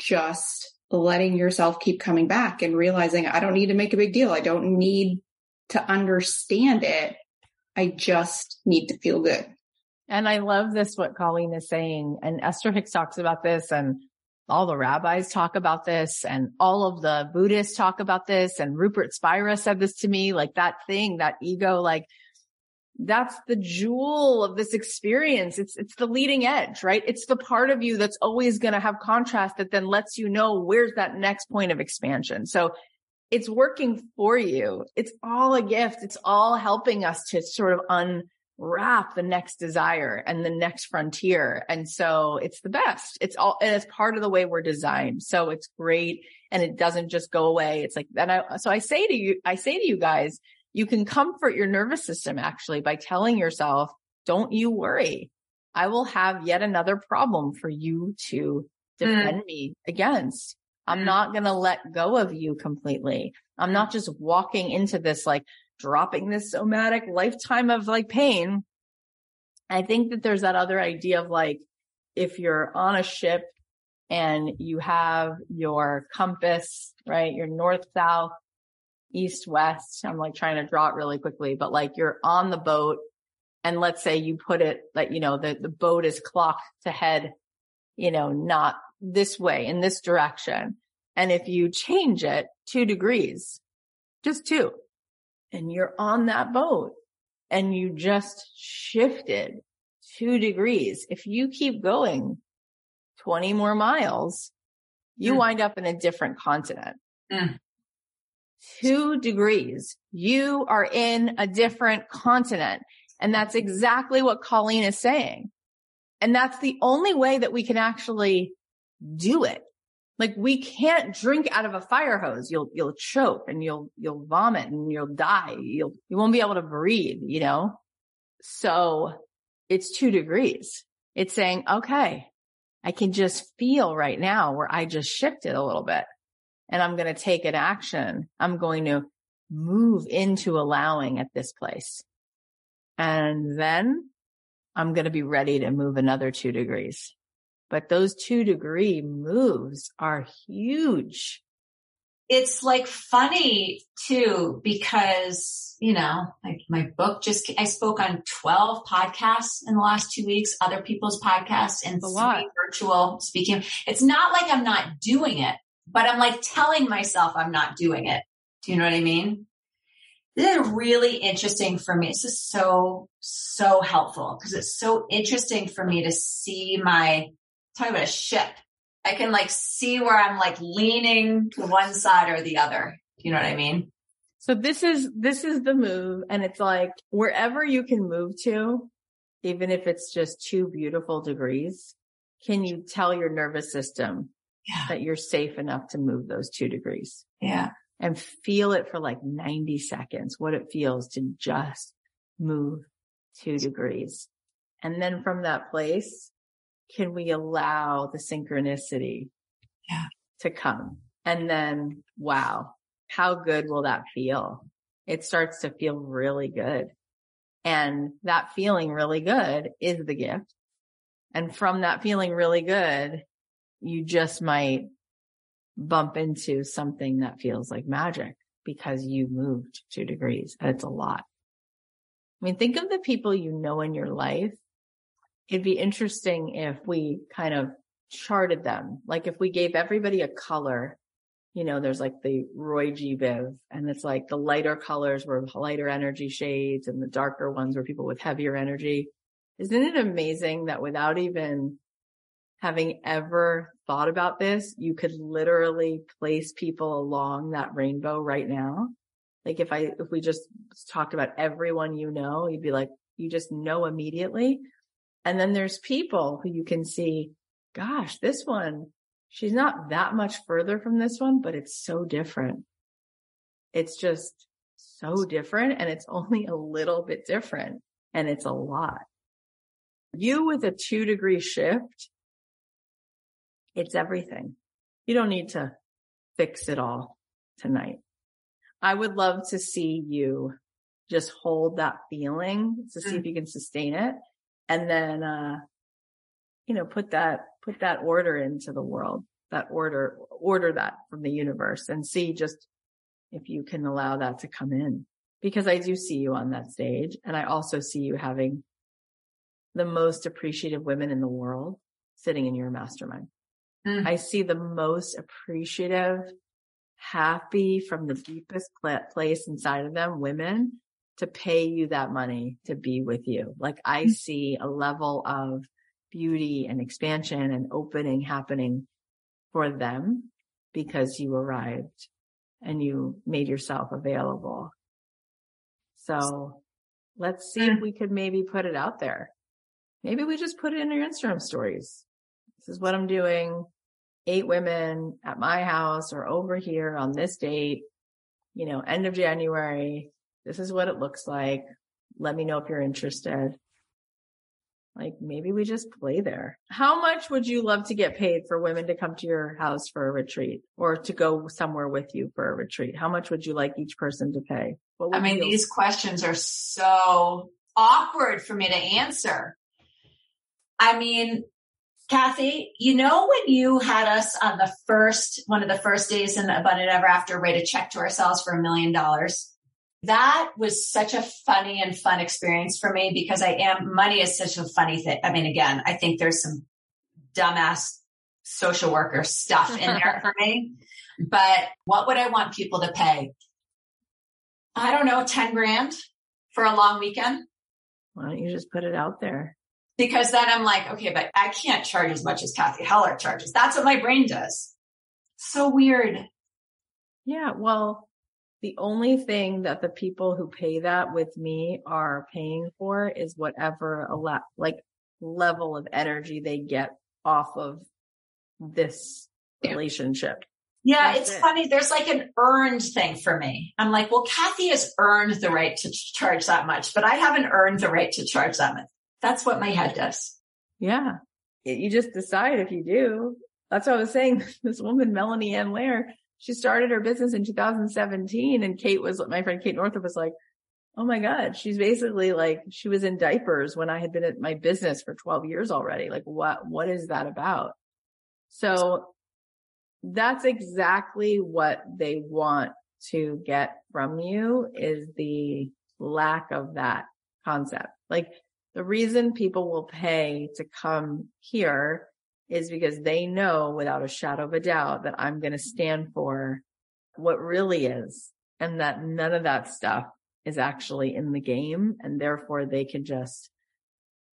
just letting yourself keep coming back and realizing I don't need to make a big deal. I don't need to understand it. I just need to feel good. And I love this, what Colleen is saying. And Esther Hicks talks about this and all the rabbis talk about this and all of the Buddhists talk about this. And Rupert Spira said this to me, like that thing, that ego, like that's the jewel of this experience. It's, it's the leading edge, right? It's the part of you that's always going to have contrast that then lets you know where's that next point of expansion. So it's working for you. It's all a gift. It's all helping us to sort of unwrap the next desire and the next frontier. And so it's the best. It's all, and it's part of the way we're designed. So it's great. And it doesn't just go away. It's like, and I, so I say to you, I say to you guys, you can comfort your nervous system actually by telling yourself, don't you worry. I will have yet another problem for you to defend mm. me against. I'm mm. not going to let go of you completely. I'm not just walking into this, like dropping this somatic lifetime of like pain. I think that there's that other idea of like, if you're on a ship and you have your compass, right? Your north, south, east west. I'm like trying to draw it really quickly, but like you're on the boat and let's say you put it that, you know, the, the boat is clocked to head, you know, not this way in this direction. And if you change it two degrees, just two, and you're on that boat and you just shifted two degrees. If you keep going 20 more miles, you mm. wind up in a different continent. Mm two degrees. You are in a different continent. And that's exactly what Colleen is saying. And that's the only way that we can actually do it. Like we can't drink out of a fire hose. You'll, you'll choke and you'll, you'll vomit and you'll die. You'll, you won't be able to breathe, you know? So it's two degrees. It's saying, okay, I can just feel right now where I just shifted a little bit and I'm going to take an action. I'm going to move into allowing at this place. And then I'm going to be ready to move another two degrees. But those two degree moves are huge. It's like funny too, because, you know, like my book just, I spoke on 12 podcasts in the last two weeks, other people's podcasts and virtual speaking. It's not like I'm not doing it but I'm like telling myself I'm not doing it. Do you know what I mean? This is really interesting for me. This is so, so helpful because it's so interesting for me to see my, talk about a ship. I can like see where I'm like leaning to one side or the other. You know what I mean? So this is, this is the move. And it's like wherever you can move to, even if it's just two beautiful degrees, can you tell your nervous system yeah. that you're safe enough to move those two degrees. Yeah. And feel it for like 90 seconds, what it feels to just move two degrees. And then from that place, can we allow the synchronicity yeah. to come? And then, wow, how good will that feel? It starts to feel really good. And that feeling really good is the gift. And from that feeling really good you just might bump into something that feels like magic because you moved two degrees. It's a lot. I mean, think of the people you know in your life. It'd be interesting if we kind of charted them. Like if we gave everybody a color, you know, there's like the Roy G. Biv and it's like the lighter colors were lighter energy shades and the darker ones were people with heavier energy. Isn't it amazing that without even having ever thought about this, you could literally place people along that rainbow right now. Like if I, if we just talked about everyone you know, you'd be like, you just know immediately. And then there's people who you can see, gosh, this one, she's not that much further from this one, but it's so different. It's just so different and it's only a little bit different and it's a lot. You with a two degree shift it's everything. You don't need to fix it all tonight. I would love to see you just hold that feeling to see mm. if you can sustain it and then, uh, you know, put that, put that order into the world, that order, order that from the universe and see just if you can allow that to come in because I do see you on that stage and I also see you having the most appreciative women in the world sitting in your mastermind. Mm. I see the most appreciative, happy from the deepest place inside of them, women to pay you that money to be with you. Like I mm. see a level of beauty and expansion and opening happening for them because you arrived and you made yourself available. So let's see if mm. we could maybe put it out there. Maybe we just put it in your Instagram stories. This is what I'm doing. Eight women at my house or over here on this date, you know, end of January. This is what it looks like. Let me know if you're interested. Like maybe we just play there. How much would you love to get paid for women to come to your house for a retreat or to go somewhere with you for a retreat? How much would you like each person to pay? I mean, these questions are so awkward for me to answer. I mean, Cathy, you know, when you had us on the first, one of the first days in Abundant Ever After, write a check to ourselves for a million dollars. That was such a funny and fun experience for me because I am, money is such a funny thing. I mean, again, I think there's some dumbass social worker stuff in there [LAUGHS] for me. But what would I want people to pay? I don't know, 10 grand for a long weekend. Why don't you just put it out there? because then I'm like, okay, but I can't charge as much as Cathy Heller charges. That's what my brain does. So weird. Yeah. Well, the only thing that the people who pay that with me are paying for is whatever a like level of energy they get off of this relationship. Yeah, That's it's it. funny. There's like an earned thing for me. I'm like, well, Cathy has earned the right to charge that much, but I haven't earned the right to charge that much. That's what my head does. Yeah. You just decide if you do. That's what I was saying. [LAUGHS] This woman, Melanie Ann Layer, she started her business in 2017 and Kate was, my friend Kate Northrup was like, Oh my God. She's basically like, she was in diapers when I had been at my business for 12 years already. Like what, what is that about? So that's exactly what they want to get from you is the lack of that concept. Like the reason people will pay to come here is because they know without a shadow of a doubt that I'm going to stand for what really is and that none of that stuff is actually in the game and therefore they can just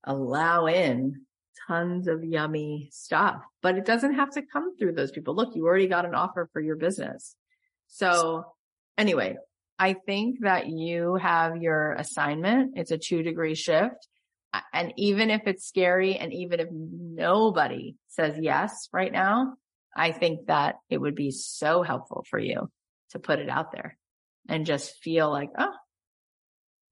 allow in tons of yummy stuff, but it doesn't have to come through those people. Look, you already got an offer for your business. So anyway, I think that you have your assignment. It's a two degree shift. And even if it's scary and even if nobody says yes right now, I think that it would be so helpful for you to put it out there and just feel like, oh,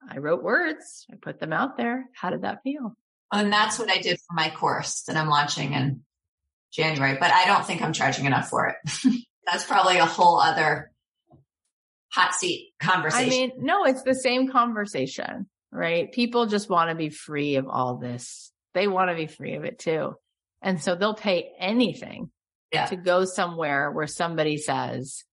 I wrote words. I put them out there. How did that feel? And that's what I did for my course that I'm launching in January, but I don't think I'm charging enough for it. [LAUGHS] that's probably a whole other hot seat conversation. I mean, no, it's the same conversation, right? People just want to be free of all this. They want to be free of it too. And so they'll pay anything yeah. to go somewhere where somebody says,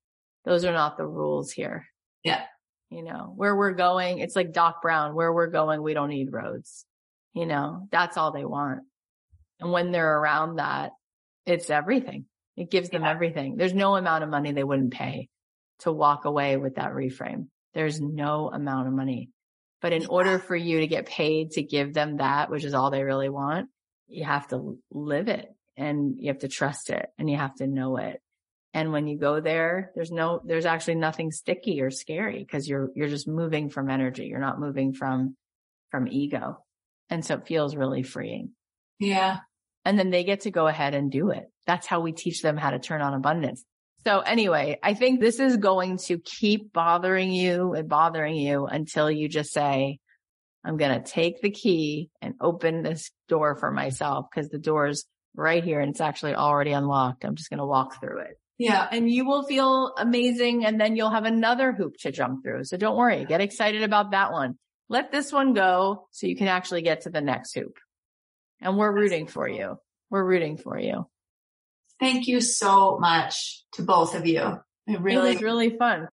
those are not the rules here. Yeah. You know, where we're going, it's like Doc Brown, where we're going, we don't need roads. You know, that's all they want. And when they're around that, it's everything. It gives them yeah. everything. There's no amount of money they wouldn't pay to walk away with that reframe. There's no amount of money. But in order for you to get paid to give them that, which is all they really want, you have to live it and you have to trust it and you have to know it. And when you go there, there's no, there's actually nothing sticky or scary because you're, you're just moving from energy. You're not moving from, from ego. And so it feels really freeing. Yeah. And then they get to go ahead and do it. That's how we teach them how to turn on abundance. So anyway, I think this is going to keep bothering you and bothering you until you just say, I'm going to take the key and open this door for myself because the door's right here and it's actually already unlocked. I'm just going to walk through it. Yeah. And you will feel amazing. And then you'll have another hoop to jump through. So don't worry. Get excited about that one let this one go so you can actually get to the next hoop. And we're rooting for you. We're rooting for you. Thank you so much to both of you. It really it was really fun.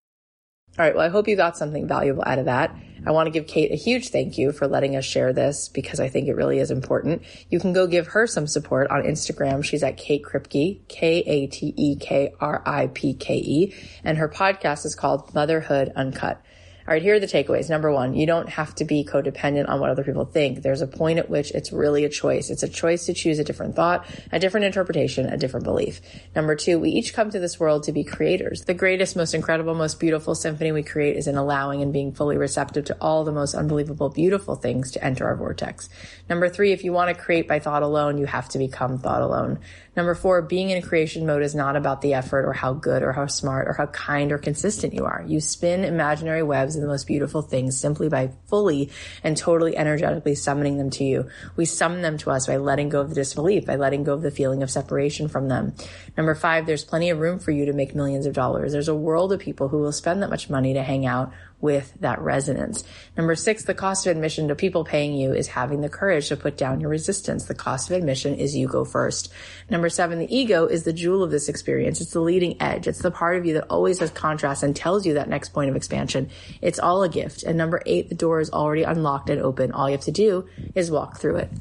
All right. Well, I hope you got something valuable out of that. I want to give Kate a huge thank you for letting us share this because I think it really is important. You can go give her some support on Instagram. She's at Kate Kripke, K-A-T-E-K-R-I-P-K-E. And her podcast is called Motherhood Uncut. All right, here are the takeaways. Number one, you don't have to be codependent on what other people think. There's a point at which it's really a choice. It's a choice to choose a different thought, a different interpretation, a different belief. Number two, we each come to this world to be creators. The greatest, most incredible, most beautiful symphony we create is in allowing and being fully receptive to all the most unbelievable, beautiful things to enter our vortex. Number three, if you want to create by thought alone, you have to become thought alone. Number four, being in a creation mode is not about the effort or how good or how smart or how kind or consistent you are. You spin imaginary webs of the most beautiful things simply by fully and totally energetically summoning them to you. We summon them to us by letting go of the disbelief, by letting go of the feeling of separation from them. Number five, there's plenty of room for you to make millions of dollars. There's a world of people who will spend that much money to hang out with that resonance. Number six, the cost of admission to people paying you is having the courage to put down your resistance. The cost of admission is you go first. Number seven, the ego is the jewel of this experience. It's the leading edge. It's the part of you that always has contrast and tells you that next point of expansion. It's all a gift. And number eight, the door is already unlocked and open. All you have to do is walk through it.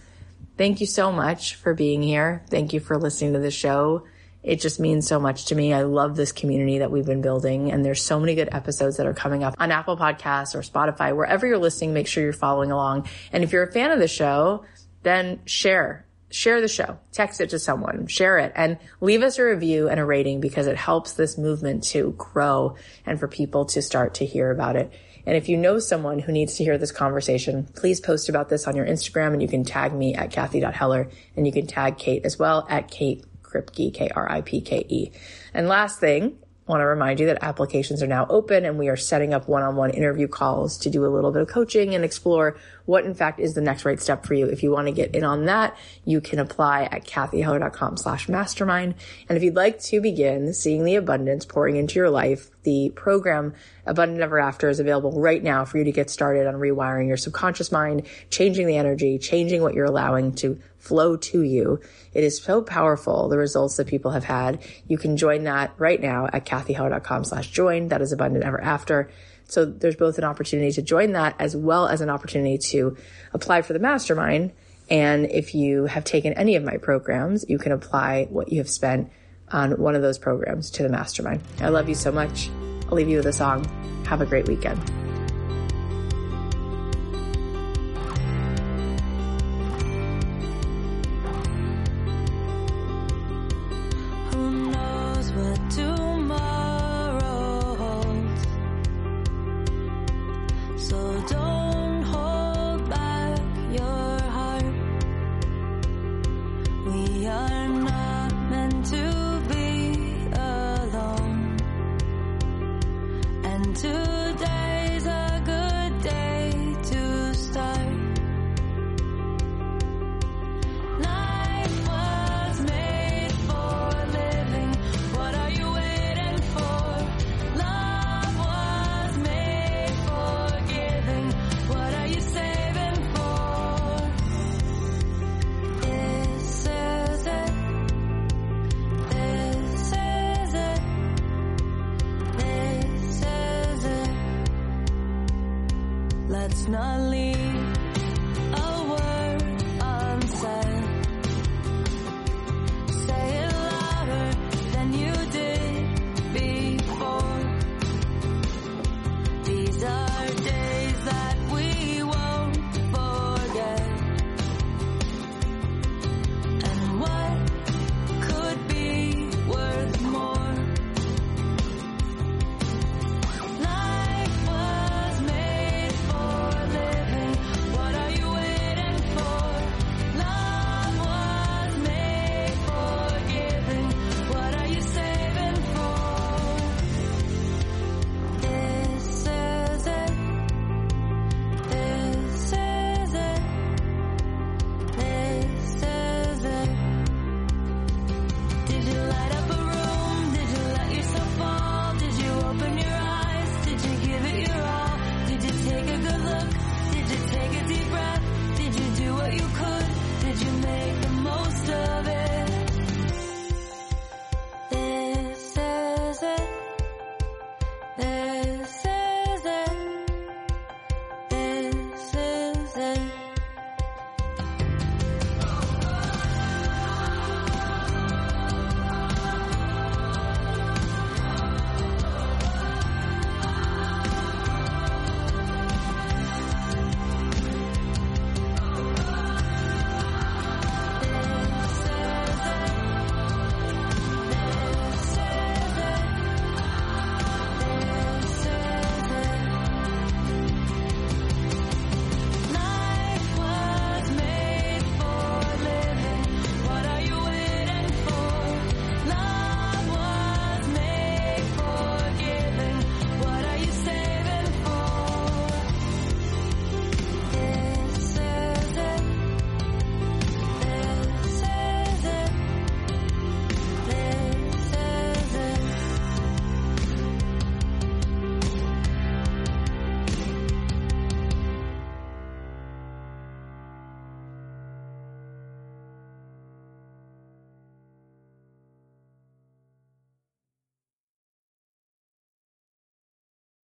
Thank you so much for being here. Thank you for listening to the show it just means so much to me. I love this community that we've been building and there's so many good episodes that are coming up on Apple Podcasts or Spotify, wherever you're listening, make sure you're following along. And if you're a fan of the show, then share, share the show, text it to someone, share it and leave us a review and a rating because it helps this movement to grow and for people to start to hear about it. And if you know someone who needs to hear this conversation, please post about this on your Instagram and you can tag me at Cathy.Heller and you can tag Kate as well at Kate Kripke, K-R-I-P-K-E. And last thing, I want to remind you that applications are now open and we are setting up one-on-one interview calls to do a little bit of coaching and explore what in fact is the next right step for you. If you want to get in on that, you can apply at cathyheller.com slash mastermind. And if you'd like to begin seeing the abundance pouring into your life, the program Abundant Ever After is available right now for you to get started on rewiring your subconscious mind, changing the energy, changing what you're allowing to flow to you. It is so powerful, the results that people have had. You can join that right now at cathyheller.com slash join. That is Abundant Ever After. So there's both an opportunity to join that as well as an opportunity to apply for the mastermind. And if you have taken any of my programs, you can apply what you have spent on one of those programs to the mastermind. I love you so much. I'll leave you with a song. Have a great weekend.